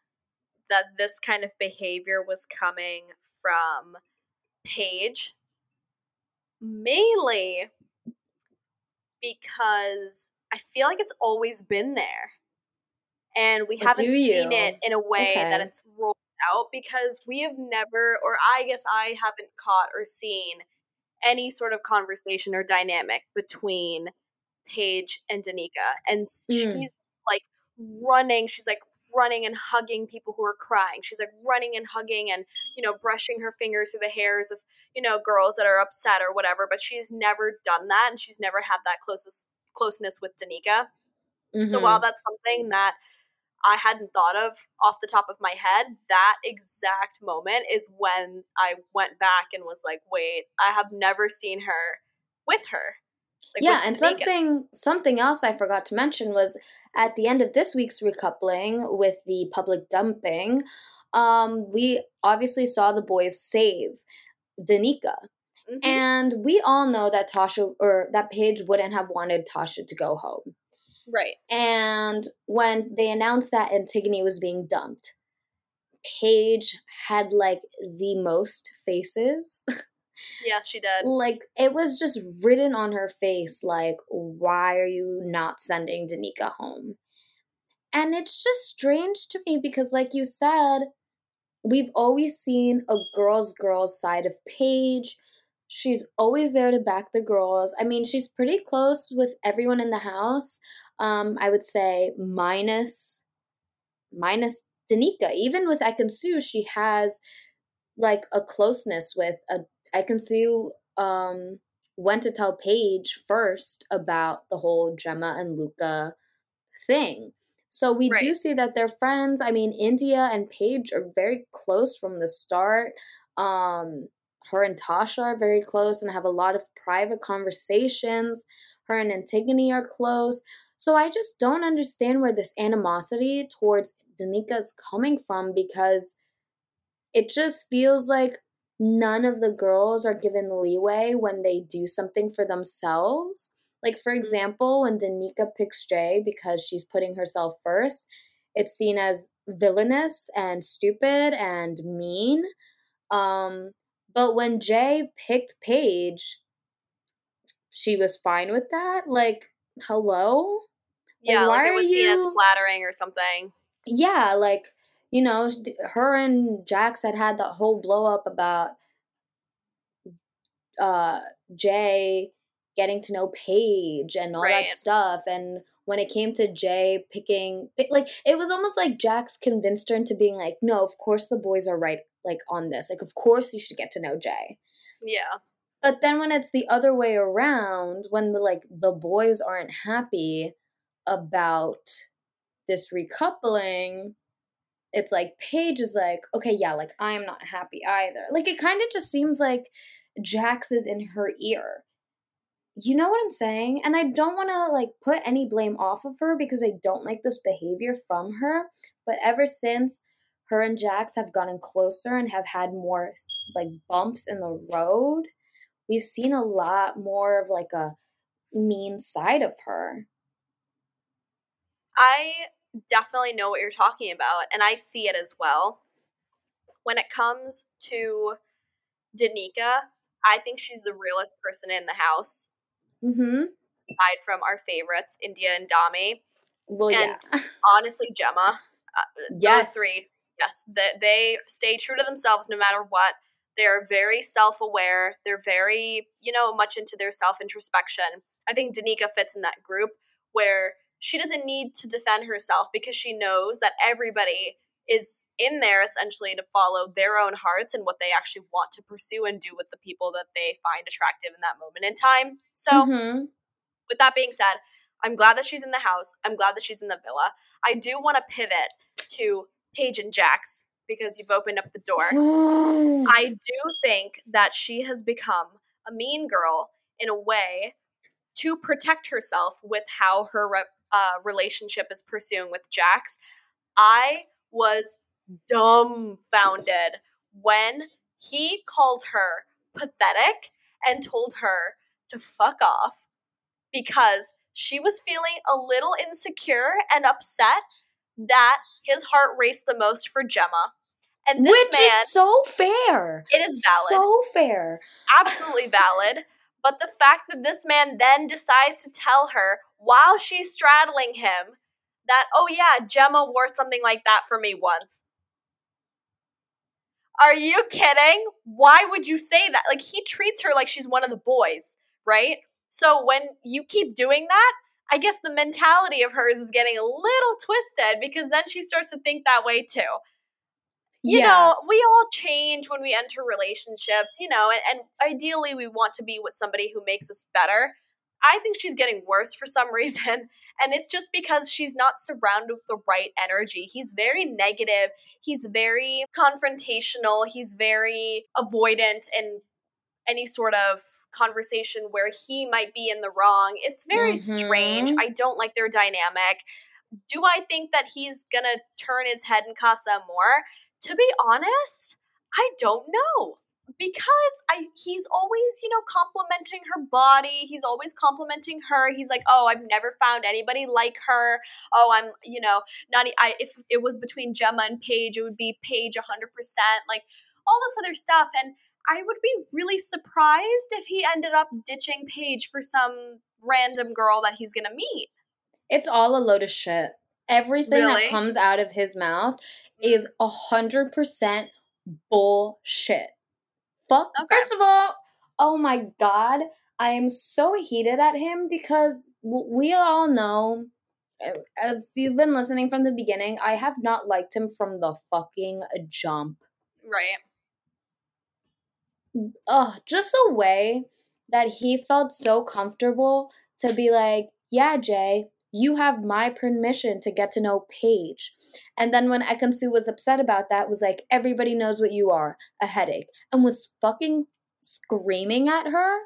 Speaker 1: that this kind of behavior was coming from Paige. Mainly because I feel like it's always been there. And we haven't seen it in a way okay. that it's rolled out because we have never, or I guess I haven't caught or seen any sort of conversation or dynamic between Paige and Danica. And mm. she's running, she's like running and hugging people who are crying. She's like running and hugging and, you know, brushing her fingers through the hairs of, you know, girls that are upset or whatever. But she's never done that and she's never had that closest closeness with Danica. Mm-hmm. So while that's something that I hadn't thought of off the top of my head, that exact moment is when I went back and was like, wait, I have never seen her with her.
Speaker 2: Like, yeah, and something something else I forgot to mention was at the end of this week's recoupling with the public dumping, um, we obviously saw the boys save Danica. Mm-hmm. And we all know that Tasha or that Paige wouldn't have wanted Tasha to go home.
Speaker 1: Right.
Speaker 2: And when they announced that Antigoni was being dumped, Paige had like the most faces.
Speaker 1: Yes, she did.
Speaker 2: like it was just written on her face like why are you not sending Danica home? And it's just strange to me because like you said we've always seen a girl's girls side of Paige. She's always there to back the girls. I mean, she's pretty close with everyone in the house. Um, I would say minus minus Danica. Even with Ekin-Su, she has like a closeness with a Ekin-Su um went to tell Paige first about the whole Gemma and Luca thing. So we right. do see that they're friends. I mean, Indiyah and Paige are very close from the start. Um, her and Tasha are very close and have a lot of private conversations. Her and Antigoni are close. So I just don't understand where this animosity towards Danica is coming from because it just feels like none of the girls are given leeway when they do something for themselves. Like, for mm-hmm. example, when Danica picks Jay because she's putting herself first, it's seen as villainous and stupid and mean. Um, but when Jay picked Paige, she was fine with that. Like, hello?
Speaker 1: Yeah, like, like it was seen you... as flattering or something.
Speaker 2: Yeah, like, you know, her and Jacques had had that whole blow up about uh Jay getting to know Paige and all right. that stuff. And when it came to Jay picking, like, it was almost like Jacques convinced her into being like, no, of course the boys are right, like, on this. Like, of course you should get to know Jay.
Speaker 1: Yeah.
Speaker 2: But then when it's the other way around, when the, like, the boys aren't happy about this recoupling, it's like Paige is like, okay, yeah, like, I'm not happy either. Like, it kind of just seems like Jacques is in her ear you know what I'm saying? And I don't want to like put any blame off of her because I don't like this behavior from her. But ever since her and Jacques have gotten closer and have had more like bumps in the road, we've seen a lot more of like a mean side of her.
Speaker 1: I definitely know what you're talking about, and I see it as well. When it comes to Danica, I think she's the realest person in the house.
Speaker 2: Mm-hmm.
Speaker 1: Aside from our favorites, Indiyah and Dami.
Speaker 2: Well, and
Speaker 1: yeah. honestly, Gemma. Uh, yes. Those three. Yes. They, they stay true to themselves no matter what. They're very self aware. They're very, you know, much into their self introspection. I think Danica fits in that group where she doesn't need to defend herself because she knows that everybody is in there essentially to follow their own hearts and what they actually want to pursue and do with the people that they find attractive in that moment in time. So, mm-hmm. with that being said, I'm glad that she's in the house. I'm glad that she's in the villa. I do want to pivot to Paige and Jacques because you've opened up the door. I do think that she has become a mean girl in a way to protect herself with how her re- uh, relationship is pursuing with Jacques. I was dumbfounded when he called her pathetic and told her to fuck off because she was feeling a little insecure and upset that his heart raced the most for Gemma.
Speaker 2: And this Which man, is so fair.
Speaker 1: It is valid.
Speaker 2: So fair.
Speaker 1: Absolutely valid. But the fact that this man then decides to tell her while she's straddling him that, oh yeah, Gemma wore something like that for me once. Are you kidding? Why would you say that? Like, he treats her like she's one of the boys, right? So when you keep doing that, I guess the mentality of hers is getting a little twisted because then she starts to think that way too. You yeah. know, we all change when we enter relationships, you know, and, and ideally we want to be with somebody who makes us better. I think she's getting worse for some reason. And it's just because she's not surrounded with the right energy. He's very negative. He's very confrontational. He's very avoidant in any sort of conversation where he might be in the wrong. It's very mm-hmm. strange. I don't like their dynamic. Do I think that he's gonna turn his head in Casa Amor? To be honest, I don't know because I he's always, you know, complimenting her body. He's always complimenting her. He's like, "Oh, I've never found anybody like her. Oh, I'm, you know, not I if it was between Gemma and Paige, it would be Paige 100%." Like all this other stuff and I would be really surprised if he ended up ditching Paige for some random girl that he's going to meet.
Speaker 2: It's all a load of shit. Everything really? that comes out of his mouth is a hundred percent bullshit. Fuck.
Speaker 1: Okay.
Speaker 2: First of all, oh my god, I am so heated at him because we all know. uh, If you've been listening from the beginning, I have not liked him from the fucking jump.
Speaker 1: Right.
Speaker 2: oh, just the way that he felt so comfortable to be like, yeah, Jay, you have my permission to get to know Paige. And then when Ekin-Su was upset about that, was like, everybody knows what you are, a headache, and was fucking screaming at her.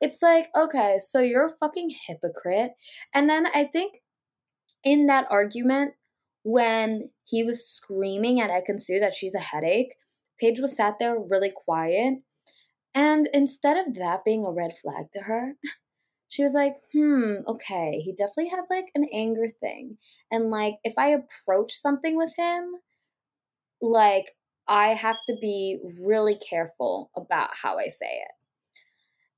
Speaker 2: It's like, okay, so you're a fucking hypocrite. And then I think in that argument, when he was screaming at Ekin-Su that she's a headache, Paige was sat there really quiet and instead of that being a red flag to her, she was like, hmm, okay, he definitely has like an anger thing. And like, if I approach something with him, like, I have to be really careful about how I say it.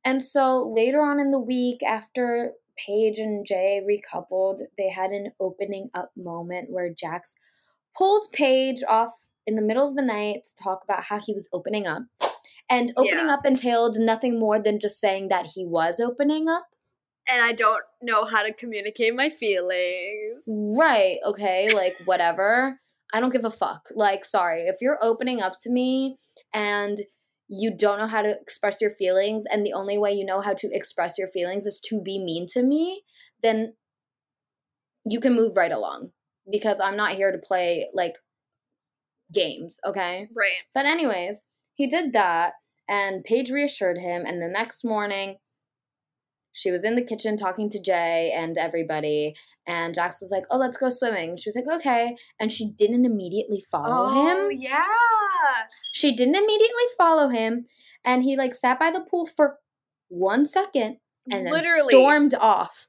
Speaker 2: And so later on in the week, after Paige and Jay recoupled, they had an opening up moment where Jacques pulled Paige off in the middle of the night to talk about how he was opening up. And opening
Speaker 1: Yeah.
Speaker 2: up entailed nothing more than just saying that he was opening up.
Speaker 1: And I don't know how to communicate my feelings.
Speaker 2: Right, okay, like whatever. I don't give a fuck. Like, sorry, if you're opening up to me and you don't know how to express your feelings, and the only way you know how to express your feelings is to be mean to me, then you can move right along because I'm not here to play like games, okay?
Speaker 1: Right.
Speaker 2: But, anyways, he did that, and Paige reassured him, and the next morning, she was in the kitchen talking to Jay and everybody, and Jacques was like, Oh, let's go swimming. She was like, Okay. And she didn't immediately follow him.
Speaker 1: oh,
Speaker 2: him.
Speaker 1: yeah.
Speaker 2: She didn't immediately follow him, and he like sat by the pool for one second and then
Speaker 1: literally,
Speaker 2: stormed off.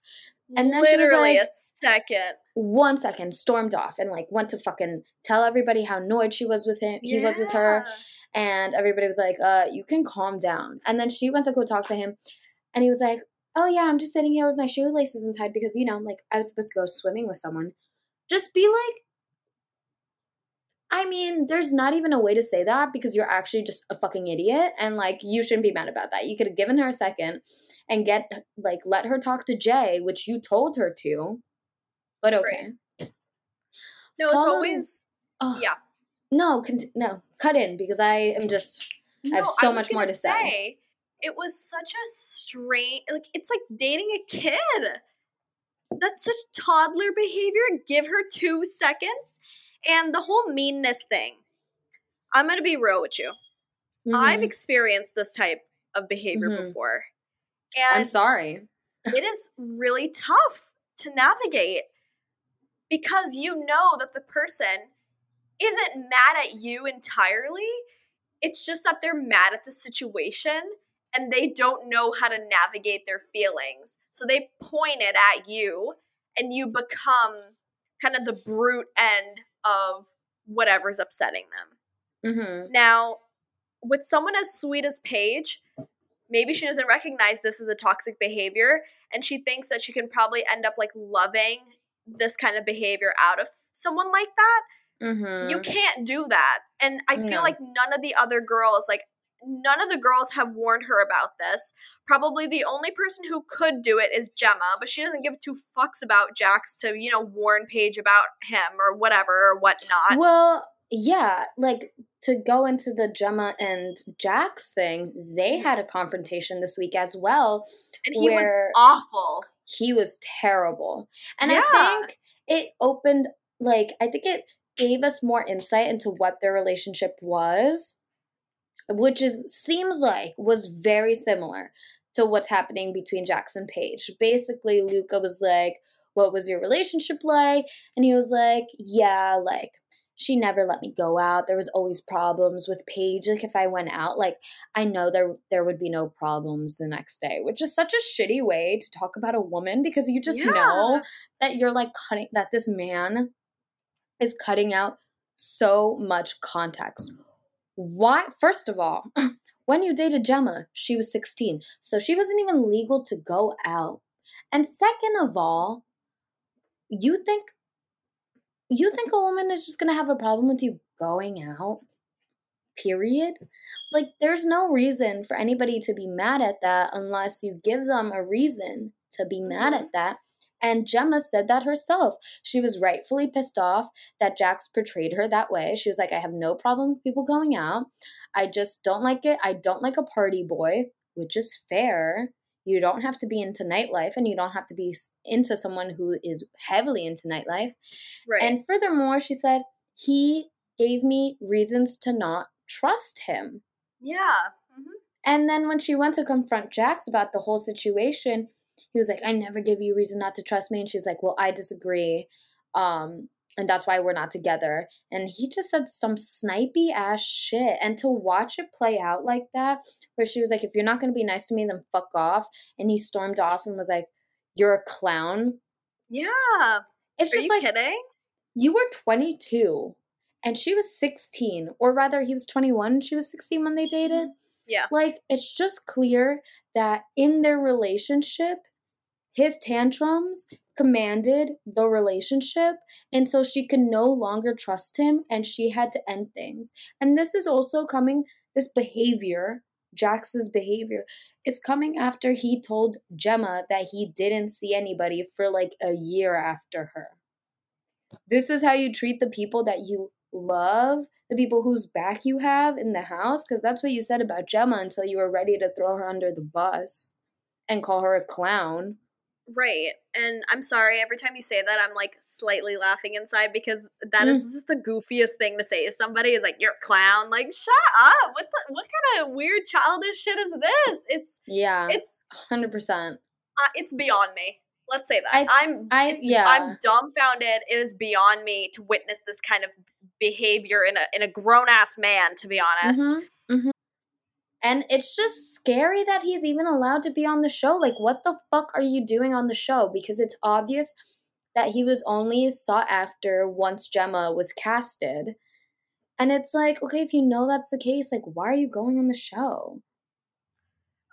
Speaker 2: and then she was
Speaker 1: literally
Speaker 2: like-
Speaker 1: a second.
Speaker 2: One second, stormed off, and like went to fucking tell everybody how annoyed she was with him. He was with her. And everybody was like, uh, you can calm down. And then she went to go talk to him, and he was like, oh yeah, I'm just sitting here with my shoelaces untied because, you know, like I was supposed to go swimming with someone. Just be like, I mean, there's not even a way to say that because you're actually just a fucking idiot, and like you shouldn't be mad about that. You could have given her a second and get like let her talk to Jay, which you told her to. But okay.
Speaker 1: No, it's
Speaker 2: Follow-
Speaker 1: always.
Speaker 2: Oh,
Speaker 1: Yeah.
Speaker 2: No, no, cut in because I am just I have so
Speaker 1: was
Speaker 2: much more to say.
Speaker 1: It was such a strange, like it's like dating a kid. That's such toddler behavior. Give her two seconds, and the whole meanness thing. I'm gonna be real with you. I've
Speaker 2: Mhm.
Speaker 1: experienced this type of behavior
Speaker 2: Mhm.
Speaker 1: before, and
Speaker 2: I'm sorry.
Speaker 1: it is really tough to navigate because you know that the person isn't mad at you entirely. It's just that they're mad at the situation and they don't know how to navigate their feelings. So they point it at you and you become kind of the brute end of whatever's upsetting them.
Speaker 2: hmm
Speaker 1: Now, with someone as sweet as Paige, maybe she doesn't recognize this as a toxic behavior and she thinks that she can probably end up like loving this kind of behavior out of someone like that.
Speaker 2: hmm
Speaker 1: You can't do that. And I feel
Speaker 2: No.
Speaker 1: like none of the other girls, like, none of the girls have warned her about this. Probably the only person who could do it is Gemma, but she doesn't give two fucks about Jacques to, you know, warn Paige about him or whatever or whatnot.
Speaker 2: Well, yeah, like to go into the Gemma and Jacques thing, they
Speaker 1: Mm-hmm.
Speaker 2: had a confrontation this week as well.
Speaker 1: and he was awful.
Speaker 2: He was terrible. And
Speaker 1: Yeah.
Speaker 2: I think it opened like I think it gave us more insight into what their relationship was, which is seems like was very similar to what's happening between Jacques and Paige. Basically, Luca was like, What was your relationship like? And he was like, Yeah, like she never let me go out. There was always problems with Paige. Like if I went out, like I know there there would be no problems the next day, which is such a shitty way to talk about a woman because you just know that you're like cutting that this man is cutting out so much context. Why first of all, when you dated Gemma, she was 16. So she wasn't even legal to go out. And second of all, you think you think a woman is just going to have a problem with you going out? period. Like, there's no reason for anybody to be mad at that unless you give them a reason to be mad
Speaker 1: Mm-hmm.
Speaker 2: at that. And Gemma said that herself. She was rightfully pissed off that Jacques portrayed her that way. She was like, I have no problem with people going out. I just don't like it. I don't like a party boy, which is fair. You don't have to be into nightlife and you don't have to be into someone who is heavily into nightlife.
Speaker 1: Right.
Speaker 2: And furthermore, she said, he gave me reasons to not trust him.
Speaker 1: yeah. hmm
Speaker 2: And then when she went to confront Jax about the whole situation, he was like, I never give you reason not to trust me. And she was like, Well, I disagree. Um, and that's why we're not together. And he just said some snipey ass shit. And to watch it play out like that, where she was like, If you're not gonna be nice to me, then fuck off. And he stormed off and was like, You're a clown.
Speaker 1: Yeah.
Speaker 2: It's
Speaker 1: Are
Speaker 2: just
Speaker 1: you
Speaker 2: like
Speaker 1: kidding?
Speaker 2: you were 22 and she was 16 or rather he was 21 she was 16 when they dated
Speaker 1: Yeah.
Speaker 2: like it's just clear that in their relationship his tantrums commanded the relationship until she could no longer trust him and she had to end things and this is also coming this behavior Jacques's behavior is coming after he told Gemma that he didn't see anybody for like a year after her this is how you treat the people that you love, the people whose back you have in the house, because that's what you said about Gemma until you were ready to throw her under the bus and call her a clown.
Speaker 1: Right. And I'm sorry, every time you say that, I'm like slightly laughing inside because that is just the goofiest thing to say to somebody is like, you're a clown. Like, shut up. What, the, what kind of weird childish shit is this? It's,
Speaker 2: Yeah,
Speaker 1: it's,
Speaker 2: hundred percent.
Speaker 1: uh, it's beyond me. Let's say that.
Speaker 2: I-
Speaker 1: I, am
Speaker 2: I-
Speaker 1: it's,
Speaker 2: yeah.
Speaker 1: I'm dumbfounded. It is beyond me to witness this kind of behavior in a in a grown ass man. To be honest,
Speaker 2: Mhm, mhm. And it's just scary that he's even allowed to be on the show. Like, what the fuck are you doing on the show? Because it's obvious that he was only sought after once Gemma was casted. And it's like, okay, if you know that's the case, like, why are you going on the show?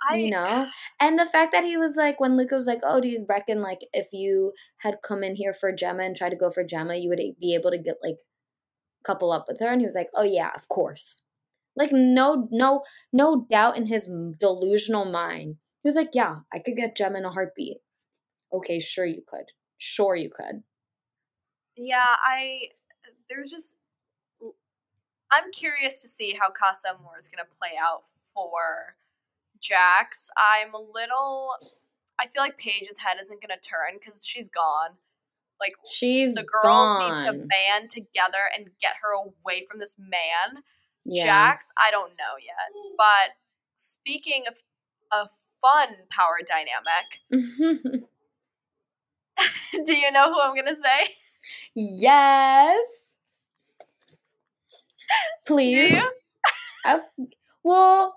Speaker 1: I
Speaker 2: you know and the fact that he was like when luca was like oh do you reckon like if you had come in here for gemma and tried to go for gemma you would be able to get like couple up with her and he was like oh yeah of course like no no no doubt in his delusional mind he was like yeah i could get gemma in a heartbeat okay sure you could sure you could
Speaker 1: Yeah, I there's just I'm curious to see how Casa Amor is going to play out for Jacques. I'm a little I feel like Paige's head isn't going to turn cuz she's gone. Like
Speaker 2: she's
Speaker 1: the girls
Speaker 2: gone.
Speaker 1: need to band together and get her away from this man.
Speaker 2: Yeah
Speaker 1: Jacques, I don't know yet. But speaking of a fun power dynamic, do you know who I'm going to say?
Speaker 2: yes
Speaker 1: Do
Speaker 2: please
Speaker 1: you?
Speaker 2: Well,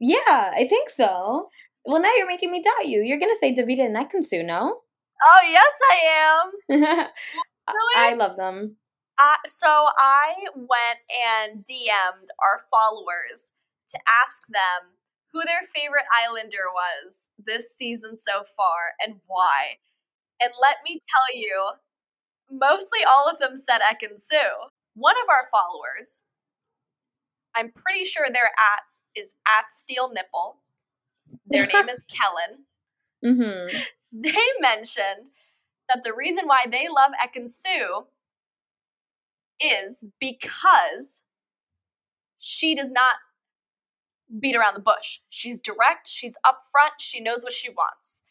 Speaker 2: yeah, I think so. Well, now you're making me doubt you. You're gonna say Davide and Ekin-Su, no?
Speaker 1: Oh, yes I am.
Speaker 2: I I love them.
Speaker 1: I, so I went and DM'd our followers to ask them who their favorite Islander was this season so far and why. And let me tell you, mostly all of them said Ekin-Su. One of our followers, I'm pretty sure their at is at Steel Nipple. Their name is Kellen.
Speaker 2: Mm-hmm.
Speaker 1: They mentioned that the reason why they love Ekin-Su is because she does not beat around the bush. She's direct, she's upfront, she knows what she wants.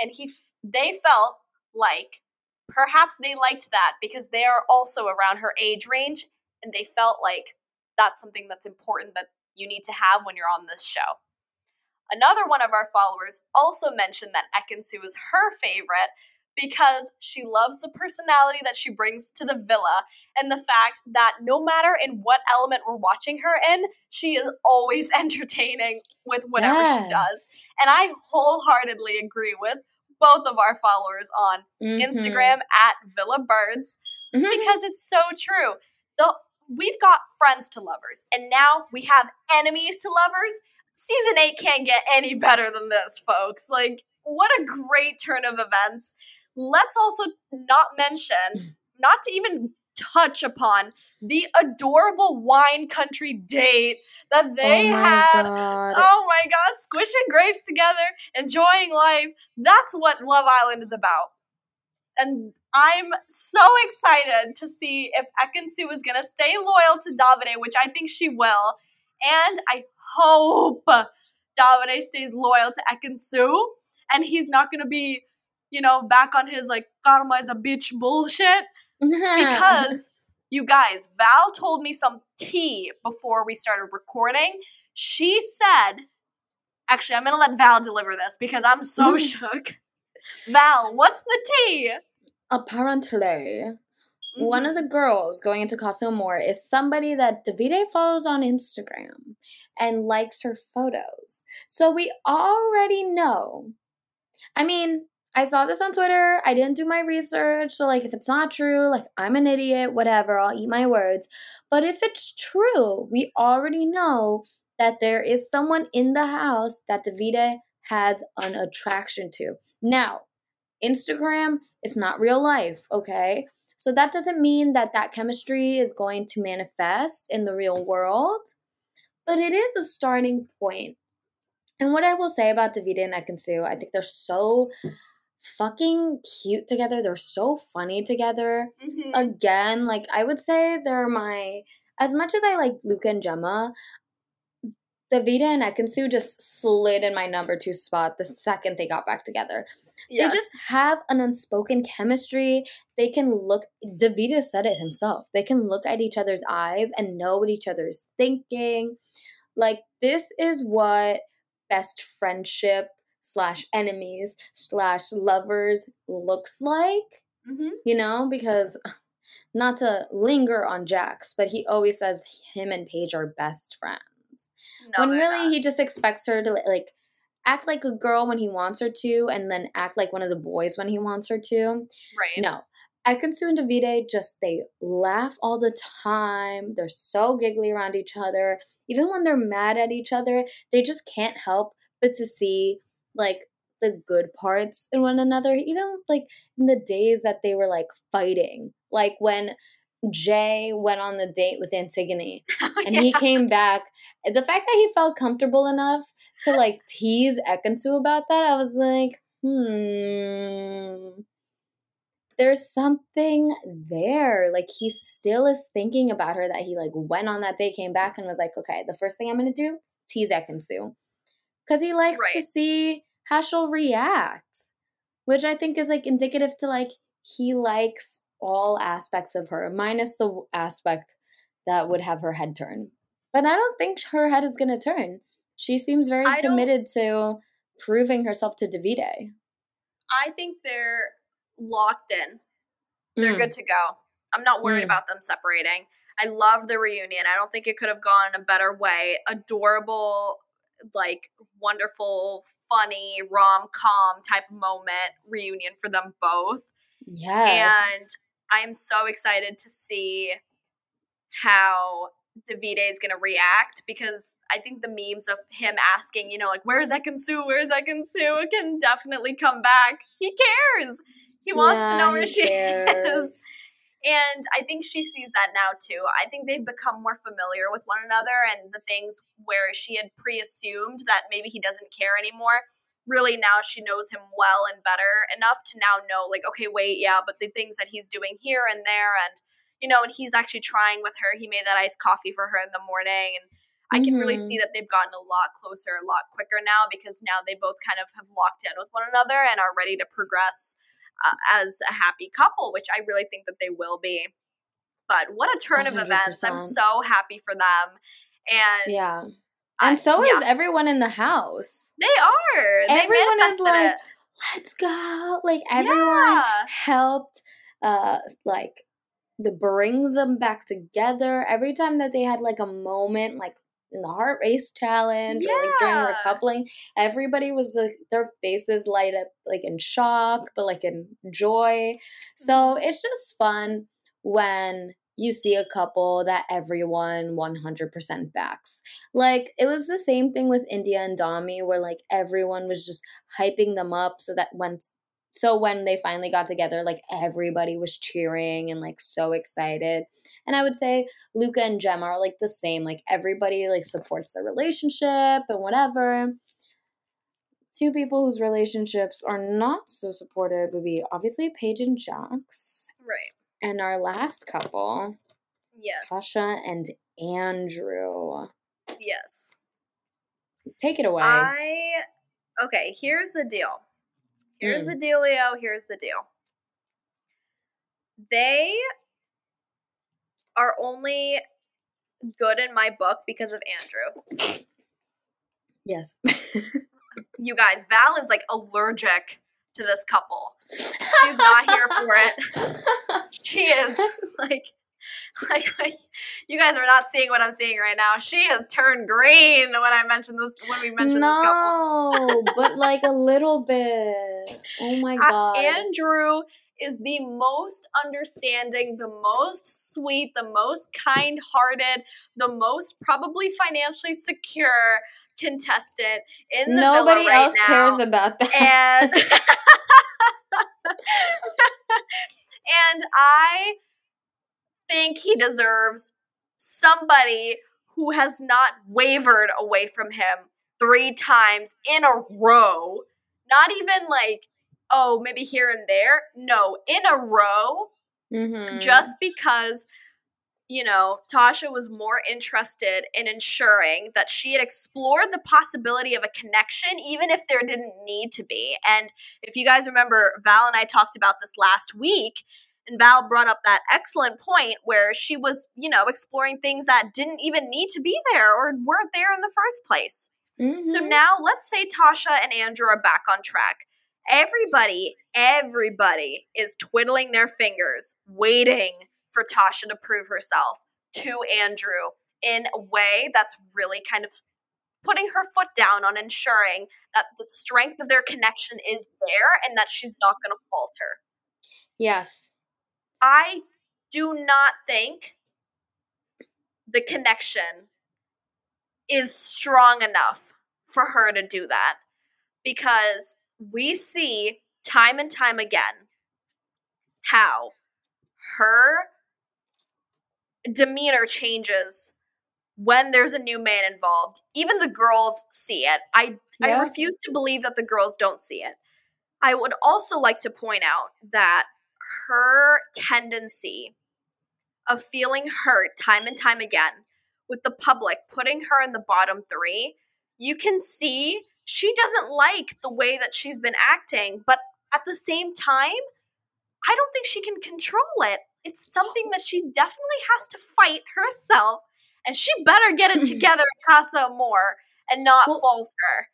Speaker 1: And he they felt like perhaps they liked that because they are also around her age range and they felt like that's something that's important that you need to have when you're on this show. Another one of our followers also mentioned that Ekin-Su was her favorite because she loves the personality that she brings to the villa and the fact that no matter in what element we're watching her in, she is always entertaining with whatever she does. And I wholeheartedly agree with both of our followers on
Speaker 2: Mm-hmm.
Speaker 1: Instagram at Villa Birds
Speaker 2: Mhm.
Speaker 1: because it's so true. The we've got friends to lovers, and now we have enemies to lovers. Season eight can't get any better than this, folks. Like, what a great turn of events. Let's also not mention, not to even touch upon the adorable wine country date that they
Speaker 2: oh
Speaker 1: had.
Speaker 2: god.
Speaker 1: Oh my god, squishing grapes together, enjoying life. That's what Love Island is about. And I'm so excited to see if Ekin-Su is gonna stay loyal to Davide, which I think she will. And I hope Davide stays loyal to Ekin-Su and he's not gonna be, you know, back on his like karma is a bitch bullshit. Because you guys, Val told me some tea before we started recording. She said, actually, I'm gonna let Val deliver this because I'm so shook. Val, what's the tea?
Speaker 2: apparently one
Speaker 1: Mhm.
Speaker 2: of the girls going into Casa Amor is somebody that Davide follows on Instagram and likes her photos. So we already know. I mean, I saw this on Twitter. I didn't do my research. So, like, if it's not true, like, I'm an idiot, whatever, I'll eat my words. But if it's true, we already know that there is someone in the house that Davide has an attraction to. Now, Instagram is not real life, okay? So that doesn't mean that that chemistry is going to manifest in the real world, but it is a starting point. And what I will say about Davide and Ekin-Su, I think they're so fucking cute together. They're so funny together.
Speaker 1: Mhm.
Speaker 2: Again, like I would say they're my as much as I like Luca and Gemma, Davide and Ekin-Su just slid in my number two spot the second they got back together.
Speaker 1: Yes.
Speaker 2: They just have an unspoken chemistry. They can look, Davide said it himself. They can look at each other's eyes and know what each other is thinking. Like, this is what best friendship slash enemies slash lovers looks like,
Speaker 1: Mhm.
Speaker 2: you know? Because not to linger on Jacques, but he always says him and Paige are best friends
Speaker 1: No,
Speaker 2: when really
Speaker 1: not.
Speaker 2: he just expects her to like act like a girl when he wants her to and then act like one of the boys when he wants her to
Speaker 1: right.
Speaker 2: no Ekin-Su and Davide just they laugh all the time. They're so giggly around each other. Even when they're mad at each other, they just can't help but to see like the good parts in one another. Even like in the days that they were like fighting. Like when Jay went on the date with Antigoni and he came back. The fact that he felt comfortable enough to like tease Ekin-Su about that, I was like, hmm. There's something there. Like he still is thinking about her that he like went on that date, came back and was like, okay, the first thing I'm gonna do, tease Ekin-Su. Cause he likes to see how she'll react. Which I think is like indicative to like he likes all aspects of her, minus the aspect that would have her head turn. But I don't think her head is going to turn. She seems very
Speaker 1: I
Speaker 2: committed to proving herself to Davide.
Speaker 1: I think they're locked in. They're
Speaker 2: Mm.
Speaker 1: good to go. I'm not worried
Speaker 2: Mm.
Speaker 1: about them separating. I love the reunion. I don't think it could have gone a better way. Adorable, like wonderful, funny, rom com type moment reunion for them both.
Speaker 2: Yes.
Speaker 1: And I'm so excited to see how Davide is going to react because I think the memes of him asking, you know, like, where's Ekin-Su? Where's Ekin-Su? can definitely come back. He cares. He wants to know where
Speaker 2: he
Speaker 1: she is. And I think she sees that now too. I think they've become more familiar with one another and the things where she had pre assumed that maybe he doesn't care anymore. Really, now she knows him well and better enough to now know, like, okay, wait, yeah, but the things that he's doing here and there, and, you know, and he's actually trying with her. He made that iced coffee for her in the morning. And I can really
Speaker 2: Mhm.
Speaker 1: see that they've gotten a lot closer, a lot quicker now because now they both kind of have locked in with one another and are ready to progress uh, as a happy couple, which I really think that they will be. But what a turn of events! I'm so happy for them, and
Speaker 2: Yeah.
Speaker 1: I-
Speaker 2: And so
Speaker 1: yeah,
Speaker 2: is everyone in the house.
Speaker 1: they are. They
Speaker 2: Everyone is like,
Speaker 1: it.
Speaker 2: let's go. Like everyone
Speaker 1: Yeah.
Speaker 2: helped uh like to bring them back together. Every time that they had like a moment like in the heart race challenge or like during
Speaker 1: Yeah.
Speaker 2: recoupling, everybody was like their faces light up like in shock, but like in joy. So
Speaker 1: Mhm.
Speaker 2: it's just fun when you see a couple that everyone 100% backs. Like it was the same thing with Indiyah and Dami where like everyone was just hyping them up so that once so when they finally got together, like everybody was cheering and like so excited. And I would say Luca and Gemma are like the same. Like everybody like supports their relationship and whatever. Two people whose relationships are not so supported would be obviously Paige and Jacques.
Speaker 1: Right.
Speaker 2: And our last couple,
Speaker 1: Yes.
Speaker 2: Tasha and Andrew.
Speaker 1: Yes.
Speaker 2: Take it away.
Speaker 1: I okay, here's the deal. Here's
Speaker 2: Mm.
Speaker 1: the dealio, here's the deal. They are only good in my book because of Andrew.
Speaker 2: yes.
Speaker 1: You guys, Val is like allergic to this couple. She's not here for it. She is like like you guys are not seeing what I'm seeing right now. She has turned green when I mentioned this when we mentioned this couple.
Speaker 2: no, but like a little bit. Oh my
Speaker 1: Uh,
Speaker 2: god.
Speaker 1: Andrew is the most understanding, the most sweet, the most kind hearted, the most probably financially secure contestant in the
Speaker 2: Nobody
Speaker 1: right
Speaker 2: else
Speaker 1: now.
Speaker 2: cares about that.
Speaker 1: and and I think he deserves somebody who has not wavered away from him three times in a row. Not even like, oh, maybe here and there. No, in a row
Speaker 2: Mhm.
Speaker 1: just because you know tasha was more interested in ensuring that she had explored the possibility of a connection even if there didn't need to be and if you guys remember val and i talked about this last week and val brought up that excellent point where she was you know exploring things that didn't even need to be there or weren't there in the first place so
Speaker 2: Mhm.
Speaker 1: now let's say Tasha and Andrew are back on track. Everybody, everybody is twiddling their fingers, waiting for Tasha to prove herself to Andrew in a way that's really kind of putting her foot down on ensuring that the strength of their connection is there and that she's not going to falter.
Speaker 2: yes.
Speaker 1: I do not think the connection is strong enough for her to do that because we see time and time again how her demeanor changes when there's a new man involved. Even the girls see it. I I refuse to believe that the girls don't see it. I would also like to point out that her tendency of feeling hurt time and time again with the public putting her in the bottom 3, you can see she doesn't like the way that she's been acting, but at the same time, I don't think she can control it. It's something that she definitely has to fight herself, and she better get it together, Casa Amor, and not
Speaker 2: Well-
Speaker 1: falter.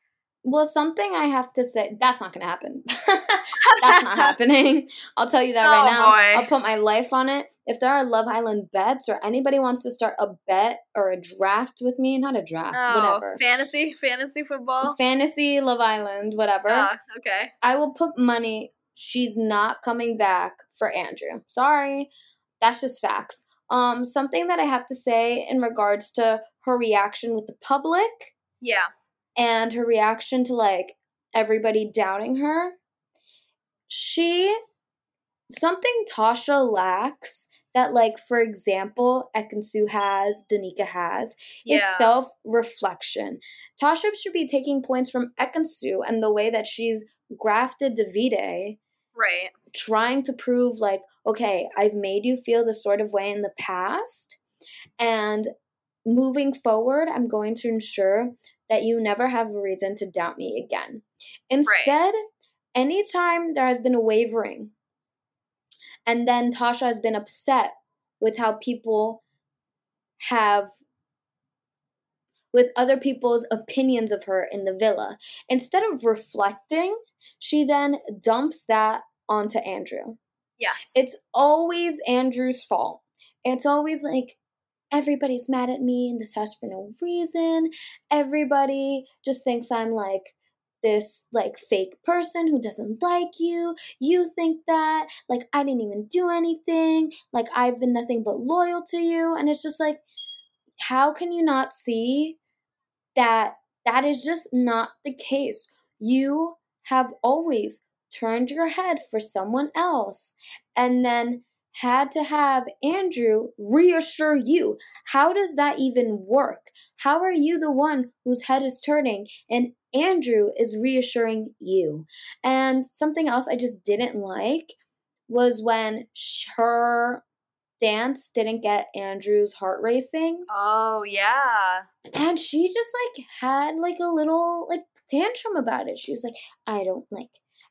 Speaker 2: Well, something I have to say, that's not going to happen. that's not happening. I'll tell you that right
Speaker 1: Oh,
Speaker 2: now.
Speaker 1: boy.
Speaker 2: I'll put my life on it. If there are Love Island bets or anybody wants to start a bet or a draft with me, not a draft,
Speaker 1: Oh,
Speaker 2: whatever.
Speaker 1: fantasy, fantasy football.
Speaker 2: Fantasy, Love Island, whatever.
Speaker 1: Ah, okay.
Speaker 2: I will put money. She's not coming back for Andrew. Sorry. That's just facts. Um, something that I have to say in regards to her reaction with the public
Speaker 1: Yeah.
Speaker 2: And her reaction to like everybody doubting her. She something Tasha lacks that like for example Ekin-Su has, Danica has,
Speaker 1: Yeah.
Speaker 2: is self-reflection. Tasha should be taking points from Ekin-Su and the way that she's grafted Davide
Speaker 1: right.
Speaker 2: trying to prove like okay i've made you feel the sort of way in the past and moving forward i'm going to ensure that you never have a reason to doubt me again instead anytime there has been a wavering and then tasha has been upset with how people have with other people's opinions of her in the villa instead of reflecting she then dumps that onto Andrew.
Speaker 1: Yes.
Speaker 2: It's always Andrew's fault. It's always like everybody's mad at me in this house for no reason. Everybody just thinks I'm like this like fake person who doesn't like you. You think that like I didn't even do anything. Like I've been nothing but loyal to you and it's just like how can you not see that that is just not the case. You have always turned your head for someone else and then had to have Andrew reassure you. How does that even work? How are you the one whose head is turning and Andrew is reassuring you? And something else I just didn't like was when her dance didn't get Andrew's heart racing.
Speaker 1: Oh, yeah.
Speaker 2: And she just like had like a little like tantrum about it. She was like, I don't like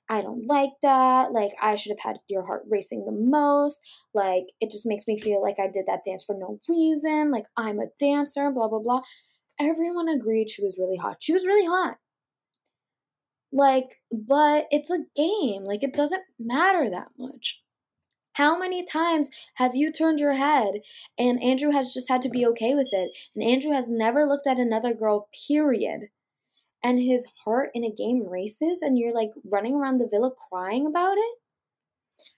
Speaker 2: I don't like that. Like, I should have had your heart racing the most. Like, it just makes me feel like I did that dance for no reason. Like, I'm a dancer, blah, blah, blah. Everyone agreed she was really hot. She was really hot. Like, but it's a game. Like, it doesn't matter that much. How many times have you turned your head and Andrew has just had to be okay with it? And Andrew has never looked at another girl, period and his heart in a game races and you're like running around the villa crying about it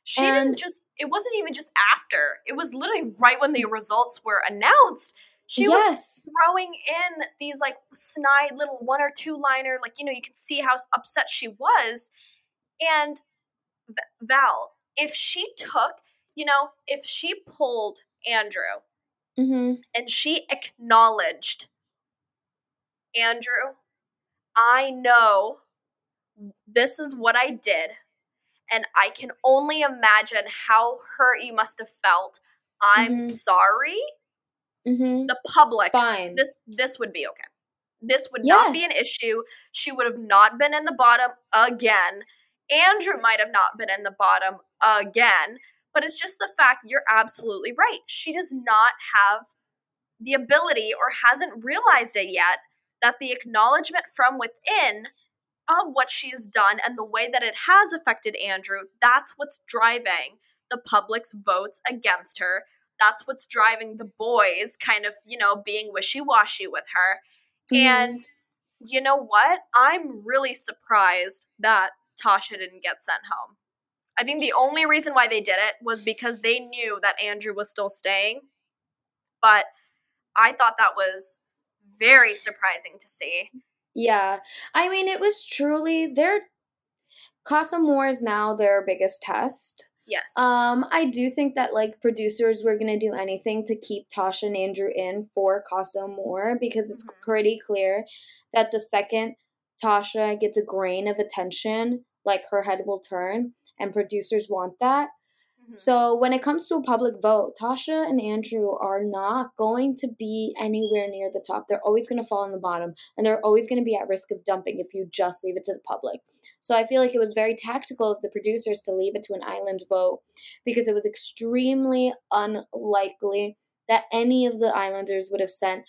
Speaker 1: she and, didn't just it wasn't even just after it was literally right when the results were announced she yes. was throwing in these like snide little one or two liner like you know you could see how upset she was and val if she took you know if she pulled andrew mm-hmm. and she acknowledged andrew I know this is what I did, and I can only imagine how hurt you must have felt. I'm mm-hmm. sorry. Mm-hmm. The public, fine. This this would be okay. This would yes. not be an issue. She would have not been in the bottom again. Andrew might have not been in the bottom again. But it's just the fact you're absolutely right. She does not have the ability or hasn't realized it yet that the acknowledgement from within of what she has done and the way that it has affected Andrew, that's what's driving the public's votes against her. That's what's driving the boys kind of, you know, being wishy washy with her. Mm. And you know what? I'm really surprised that Tasha didn't get sent home. I think the only reason why they did it was because they knew that Andrew was still staying. But I thought that was very surprising to see.
Speaker 2: Yeah. I mean, it was truly their Casa Amor is now their biggest test.
Speaker 1: Yes.
Speaker 2: Um, I do think that like producers were gonna do anything to keep Tasha and Andrew in for Casa Amor because it's mm-hmm. pretty clear that the second Tasha gets a grain of attention, like her head will turn, and producers want that. Mm-hmm. So when it comes to a public vote, Tasha and Andrew are not going to be anywhere near the top. They're always going to fall in the bottom, and they're always going to be at risk of dumping if you just leave it to the public. So I feel like it was very tactical of the producers to leave it to an island vote because it was extremely unlikely that any of the islanders would have sent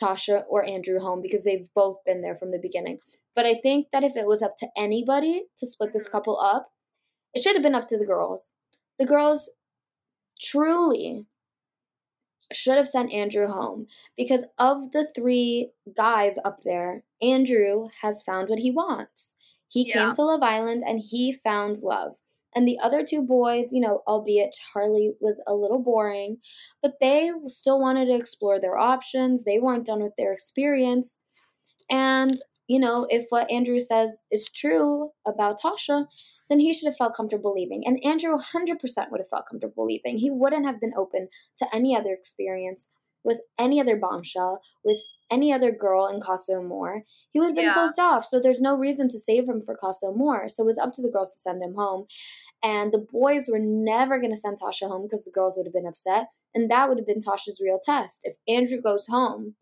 Speaker 2: Tasha or Andrew home because they've both been there from the beginning. But I think that if it was up to anybody to split this mm-hmm. couple up, it should have been up to the girls the girls truly should have sent Andrew home because of the three guys up there, Andrew has found what he wants. He yeah. came to Love Island and he found love. And the other two boys, you know, albeit Charlie was a little boring, but they still wanted to explore their options. They weren't done with their experience. And you know, if what Andrew says is true about Tasha, then he should have felt comfortable leaving. And Andrew 100% would have felt comfortable leaving. He wouldn't have been open to any other experience with any other bombshell, with any other girl in Casa Amor. He would have been yeah. closed off. So there's no reason to save him for Casa Amor. So it was up to the girls to send him home. And the boys were never going to send Tasha home because the girls would have been upset. And that would have been Tasha's real test. If Andrew goes home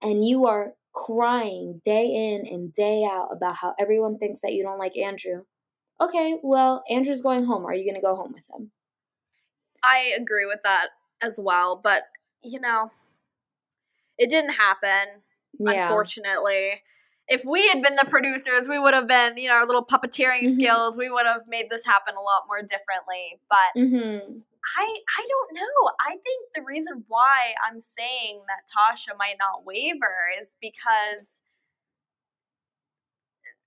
Speaker 2: and you are crying day in and day out about how everyone thinks that you don't like Andrew. Okay, well, Andrew's going home. Are you going to go home with him?
Speaker 1: I agree with that as well, but you know, it didn't happen, yeah. unfortunately. If we had been the producers, we would have been, you know, our little puppeteering mm-hmm. skills, we would have made this happen a lot more differently. But mm-hmm. I I don't know. I think the reason why I'm saying that Tasha might not waver is because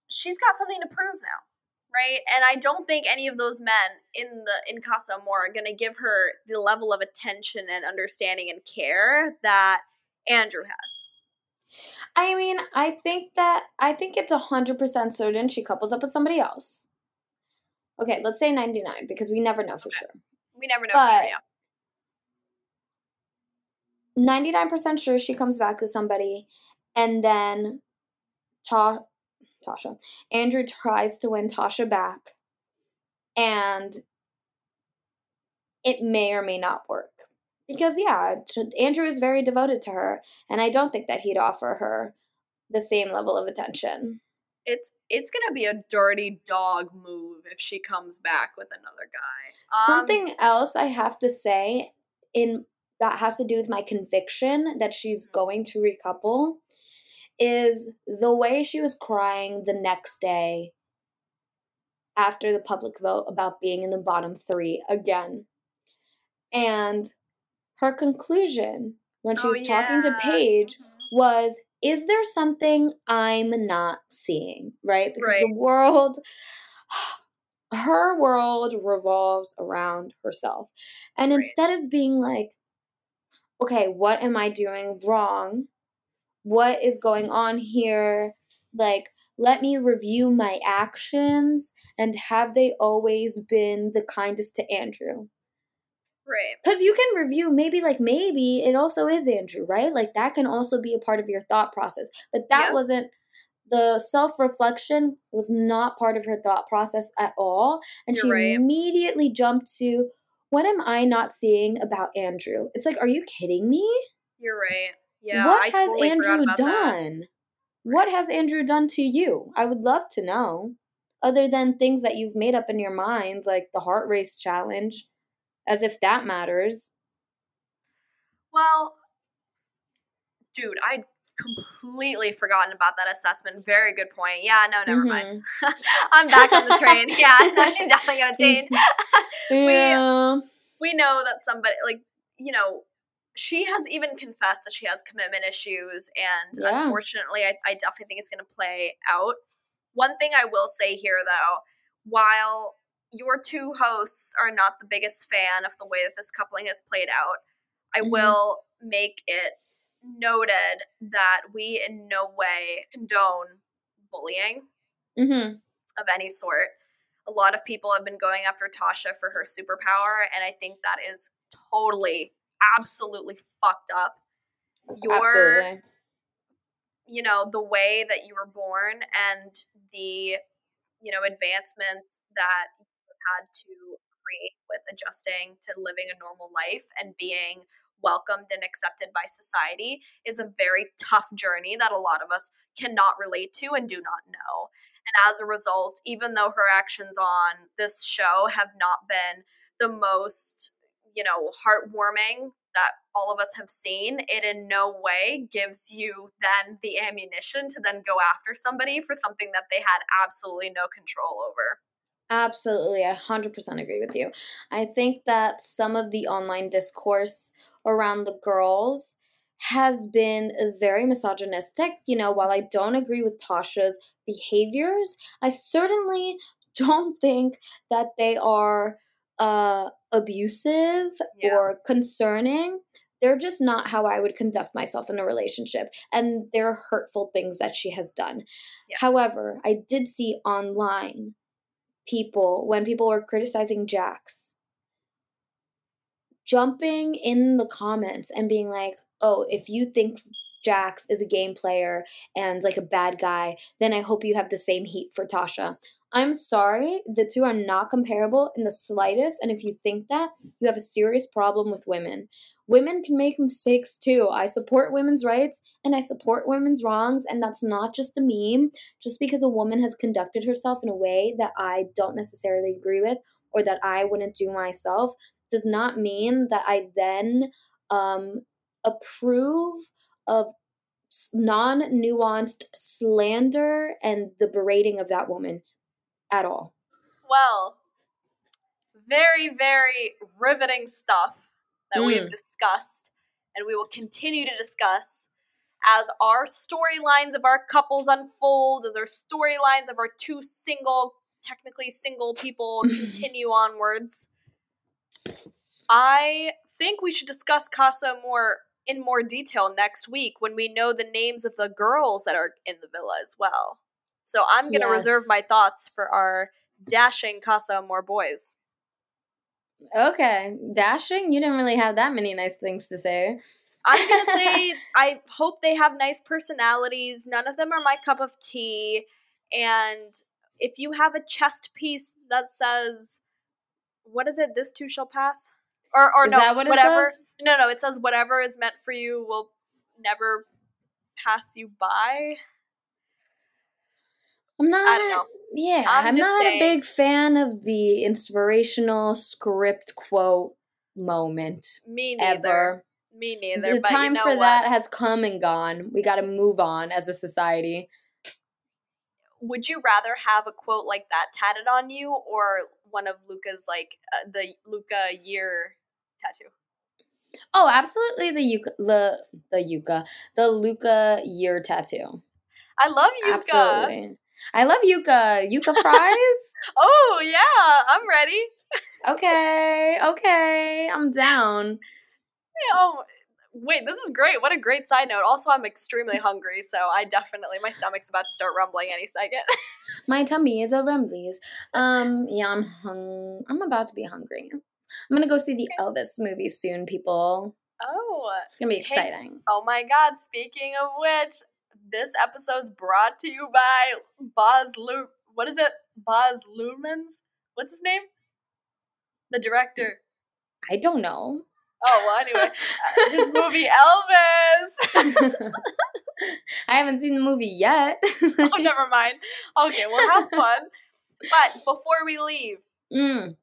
Speaker 1: she's got something to prove now, right? And I don't think any of those men in the in Casa Amor are going to give her the level of attention and understanding and care that Andrew has.
Speaker 2: I mean, I think that I think it's a hundred percent certain she couples up with somebody else. Okay, let's say 99 because we never know for sure.
Speaker 1: We never know.
Speaker 2: But-
Speaker 1: for sure, yeah.
Speaker 2: 99% sure she comes back with somebody and then Ta- Tasha Andrew tries to win Tasha back and it may or may not work because yeah Andrew is very devoted to her and I don't think that he'd offer her the same level of attention
Speaker 1: It's it's gonna be a dirty dog move if she comes back with another guy. Um,
Speaker 2: something else I have to say in that has to do with my conviction that she's going to recouple is the way she was crying the next day after the public vote about being in the bottom three again. And her conclusion when she
Speaker 1: oh,
Speaker 2: was talking to
Speaker 1: yeah.
Speaker 2: Paige
Speaker 1: Mhm.
Speaker 2: was is there something I'm not seeing? Right? Because
Speaker 1: Right.
Speaker 2: the world, her world revolves around herself. And
Speaker 1: Right.
Speaker 2: instead of being like, okay, what am I doing wrong? What is going mm-hmm. on here? Like, let me review my actions and have they always been the kindest to Andrew?
Speaker 1: Right.
Speaker 2: Because you can review, maybe, like, maybe it also is Andrew, right? Like, that can also be a part of your thought process. But that wasn't, the self reflection was not part of her thought process at all. And
Speaker 1: You're
Speaker 2: she
Speaker 1: right.
Speaker 2: immediately jumped to, what am I not seeing about Andrew? It's like, are you kidding me?
Speaker 1: You're right. Yeah.
Speaker 2: what
Speaker 1: I
Speaker 2: has
Speaker 1: totally
Speaker 2: Andrew
Speaker 1: about that.
Speaker 2: done? What has Andrew done to you? I would love to know. Other than things that you've made up in your mind, like the heart race challenge, as if that matters.
Speaker 1: Well, dude, I completely forgotten about that assessment. Very good point. Yeah, no, never mind.
Speaker 2: Mhm.
Speaker 1: I'm back on the train. Yeah, no, she's definitely gonna change.
Speaker 2: yeah.
Speaker 1: We know that somebody like you know. She has even confessed that she has commitment issues, and
Speaker 2: Yeah.
Speaker 1: unfortunately, I, I definitely think it's going to play out. One thing I will say here, though, while your two hosts are not the biggest fan of the way that this coupling has played out, I
Speaker 2: Mhm.
Speaker 1: will make it noted that we in no way condone bullying
Speaker 2: hmm
Speaker 1: of any sort. A lot of people have been going after Tasha for her superpower, and I think that is totally, absolutely fucked up. Your,
Speaker 2: Absolutely.
Speaker 1: you know, the way that you were born and the, you know, advancements that had to create with adjusting to living a normal life and being welcomed and accepted by society is a very tough journey that a lot of us cannot relate to and do not know. And as a result, even though her actions on this show have not been the most, you know, heartwarming that all of us have seen, it in no way gives you then the ammunition to then go after somebody for something that they had absolutely no control over.
Speaker 2: Absolutely, I 100% agree with you. I think that some of the online discourse around the girls has been very misogynistic. You know, while I don't agree with Tasha's behaviors, I certainly don't think that they are uh, abusive
Speaker 1: Yeah.
Speaker 2: or concerning. They're just not how I would conduct myself in a relationship. And they're hurtful things that she has done.
Speaker 1: Yes.
Speaker 2: However, I did see online people when people were criticizing Jacques jumping in the comments and being like, "Oh, if you think Jacques is a game player and like a bad guy, then I hope you have the same heat for Tasha." I'm sorry, the two are not comparable in the slightest, and if you think that, you have a serious problem with women. Women can make mistakes too. I support women's rights and I support women's wrongs, and that's not just a meme just because a woman has conducted herself in a way that I don't necessarily agree with or that I wouldn't do myself does not mean that I then um, approve of non nuanced slander and the berating of that woman at all.
Speaker 1: Well, very, very riveting stuff that we have
Speaker 2: Mm.
Speaker 1: discussed and we will continue to discuss as our storylines of our couples unfold, as our storylines of our two single, technically single people continue onwards. I think we should discuss Casa Amor in more detail next week when we know the names of the girls that are in the villa as well. So I'm going to reserve my thoughts for our dashing Casa Amor boys.
Speaker 2: Okay, dashing. You didn't really have that many nice things to say.
Speaker 1: I'm gonna say I hope they have nice personalities. None of them are my cup of tea. And if you have a chest piece that says, "What is it? This too shall pass," or or
Speaker 2: Is
Speaker 1: no,
Speaker 2: what
Speaker 1: whatever. No, no, it says whatever is meant for you will never pass you by.
Speaker 2: I'm not.
Speaker 1: I don't know.
Speaker 2: Yeah,
Speaker 1: I'm
Speaker 2: I'm, not
Speaker 1: saying.
Speaker 2: a big fan of the inspirational script quote moment
Speaker 1: Me neither.
Speaker 2: ever.
Speaker 1: Me neither.
Speaker 2: the time
Speaker 1: you know
Speaker 2: for
Speaker 1: what?
Speaker 2: that has come and gone. We got to move on as a society.
Speaker 1: Would you rather have a quote like that tatted on you, or one of Luca's like uh, the Luca year tattoo?
Speaker 2: Oh, absolutely the Yuka, the the Yuka, the Luca year tattoo.
Speaker 1: I love Yuka.
Speaker 2: Absolutely. I love yuca. Yuca fries?
Speaker 1: Oh yeah, I'm ready.
Speaker 2: okay, okay. I'm down.
Speaker 1: Oh wait, this is great. What a great side note. Also, I'm extremely hungry, so I definitely my stomach's about to start rumbling any second.
Speaker 2: My tummy is a rumblies. Um, yeah, I'm hung. I'm about to be hungry. I'm gonna go see the Elvis movie soon, people.
Speaker 1: oh,
Speaker 2: It's gonna be
Speaker 1: Hey.
Speaker 2: exciting.
Speaker 1: oh my God! Speaking of which, this episode's brought to you by Boz Lu. What is it? Boz Lumans? What's his name? The director.
Speaker 2: I don't know.
Speaker 1: Oh well, anyway, uh, his movie Elvis.
Speaker 2: I haven't seen the movie yet.
Speaker 1: oh, never mind. Okay, well, have fun. But before we leave,
Speaker 2: Mm.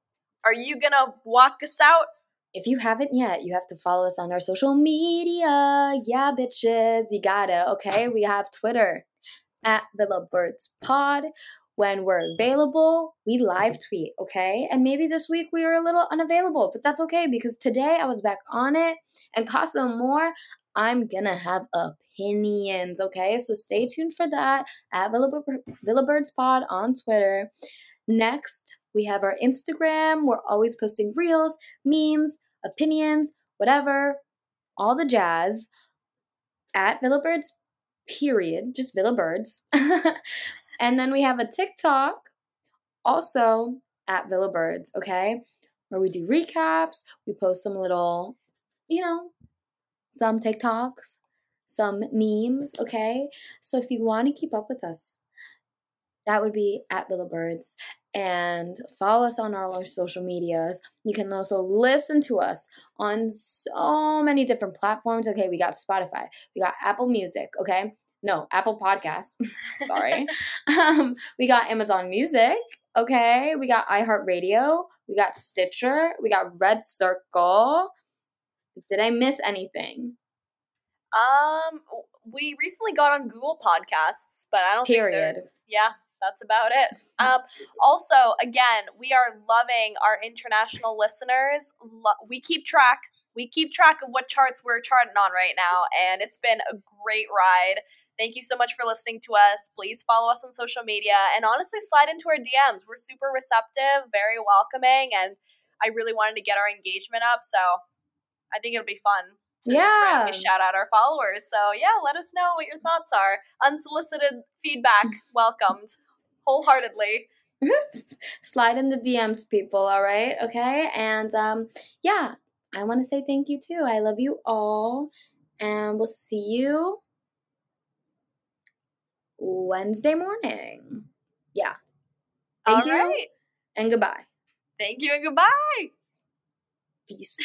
Speaker 1: are you gonna walk us out?
Speaker 2: If you haven't yet, you have to follow us on our social media. Yeah, bitches, you gotta. Okay, we have Twitter at Villa Birds Pod. When we're available, we live tweet. Okay, and maybe this week we were a little unavailable, but that's okay because today I was back on it. And Casa Amor, I'm gonna have opinions. Okay, so stay tuned for that at Villa, Villa Birds Pod on Twitter. Next, we have our Instagram. We're always posting reels, memes, opinions, whatever, all the jazz at Villa Birds, period. Just Villa Birds. and then we have a TikTok also at Villa Birds, okay? Where we do recaps, we post some little, you know, some TikToks, some memes, okay? So if you want to keep up with us, that would be at Villa Birds and follow us on all our social medias. You can also listen to us on so many different platforms. Okay, we got Spotify, we got Apple Music, okay? No, Apple Podcasts. Sorry. um, we got Amazon Music, okay? We got iHeartRadio, we got Stitcher, we got Red Circle. Did I miss anything?
Speaker 1: Um, we recently got on Google Podcasts, but I don't
Speaker 2: Period.
Speaker 1: think there's. Yeah, that's about it. Um, also, again, we are loving our international listeners. Lo- we keep track. We keep track of what charts we're charting on right now, and it's been a great ride. Thank you so much for listening to us. Please follow us on social media and honestly slide into our DMs. We're super receptive, very welcoming, and I really wanted to get our engagement up, so I think it'll be fun to
Speaker 2: Yeah.
Speaker 1: shout out our followers. So yeah, let us know what your thoughts are. Unsolicited feedback welcomed wholeheartedly.
Speaker 2: Slide in the DMs, people, all right? Okay? And um, yeah, I want to say thank you too. I love you all. And we'll see you Wednesday morning. Yeah. Thank
Speaker 1: All
Speaker 2: you
Speaker 1: right.
Speaker 2: and goodbye.
Speaker 1: Thank you and goodbye.
Speaker 2: Peace.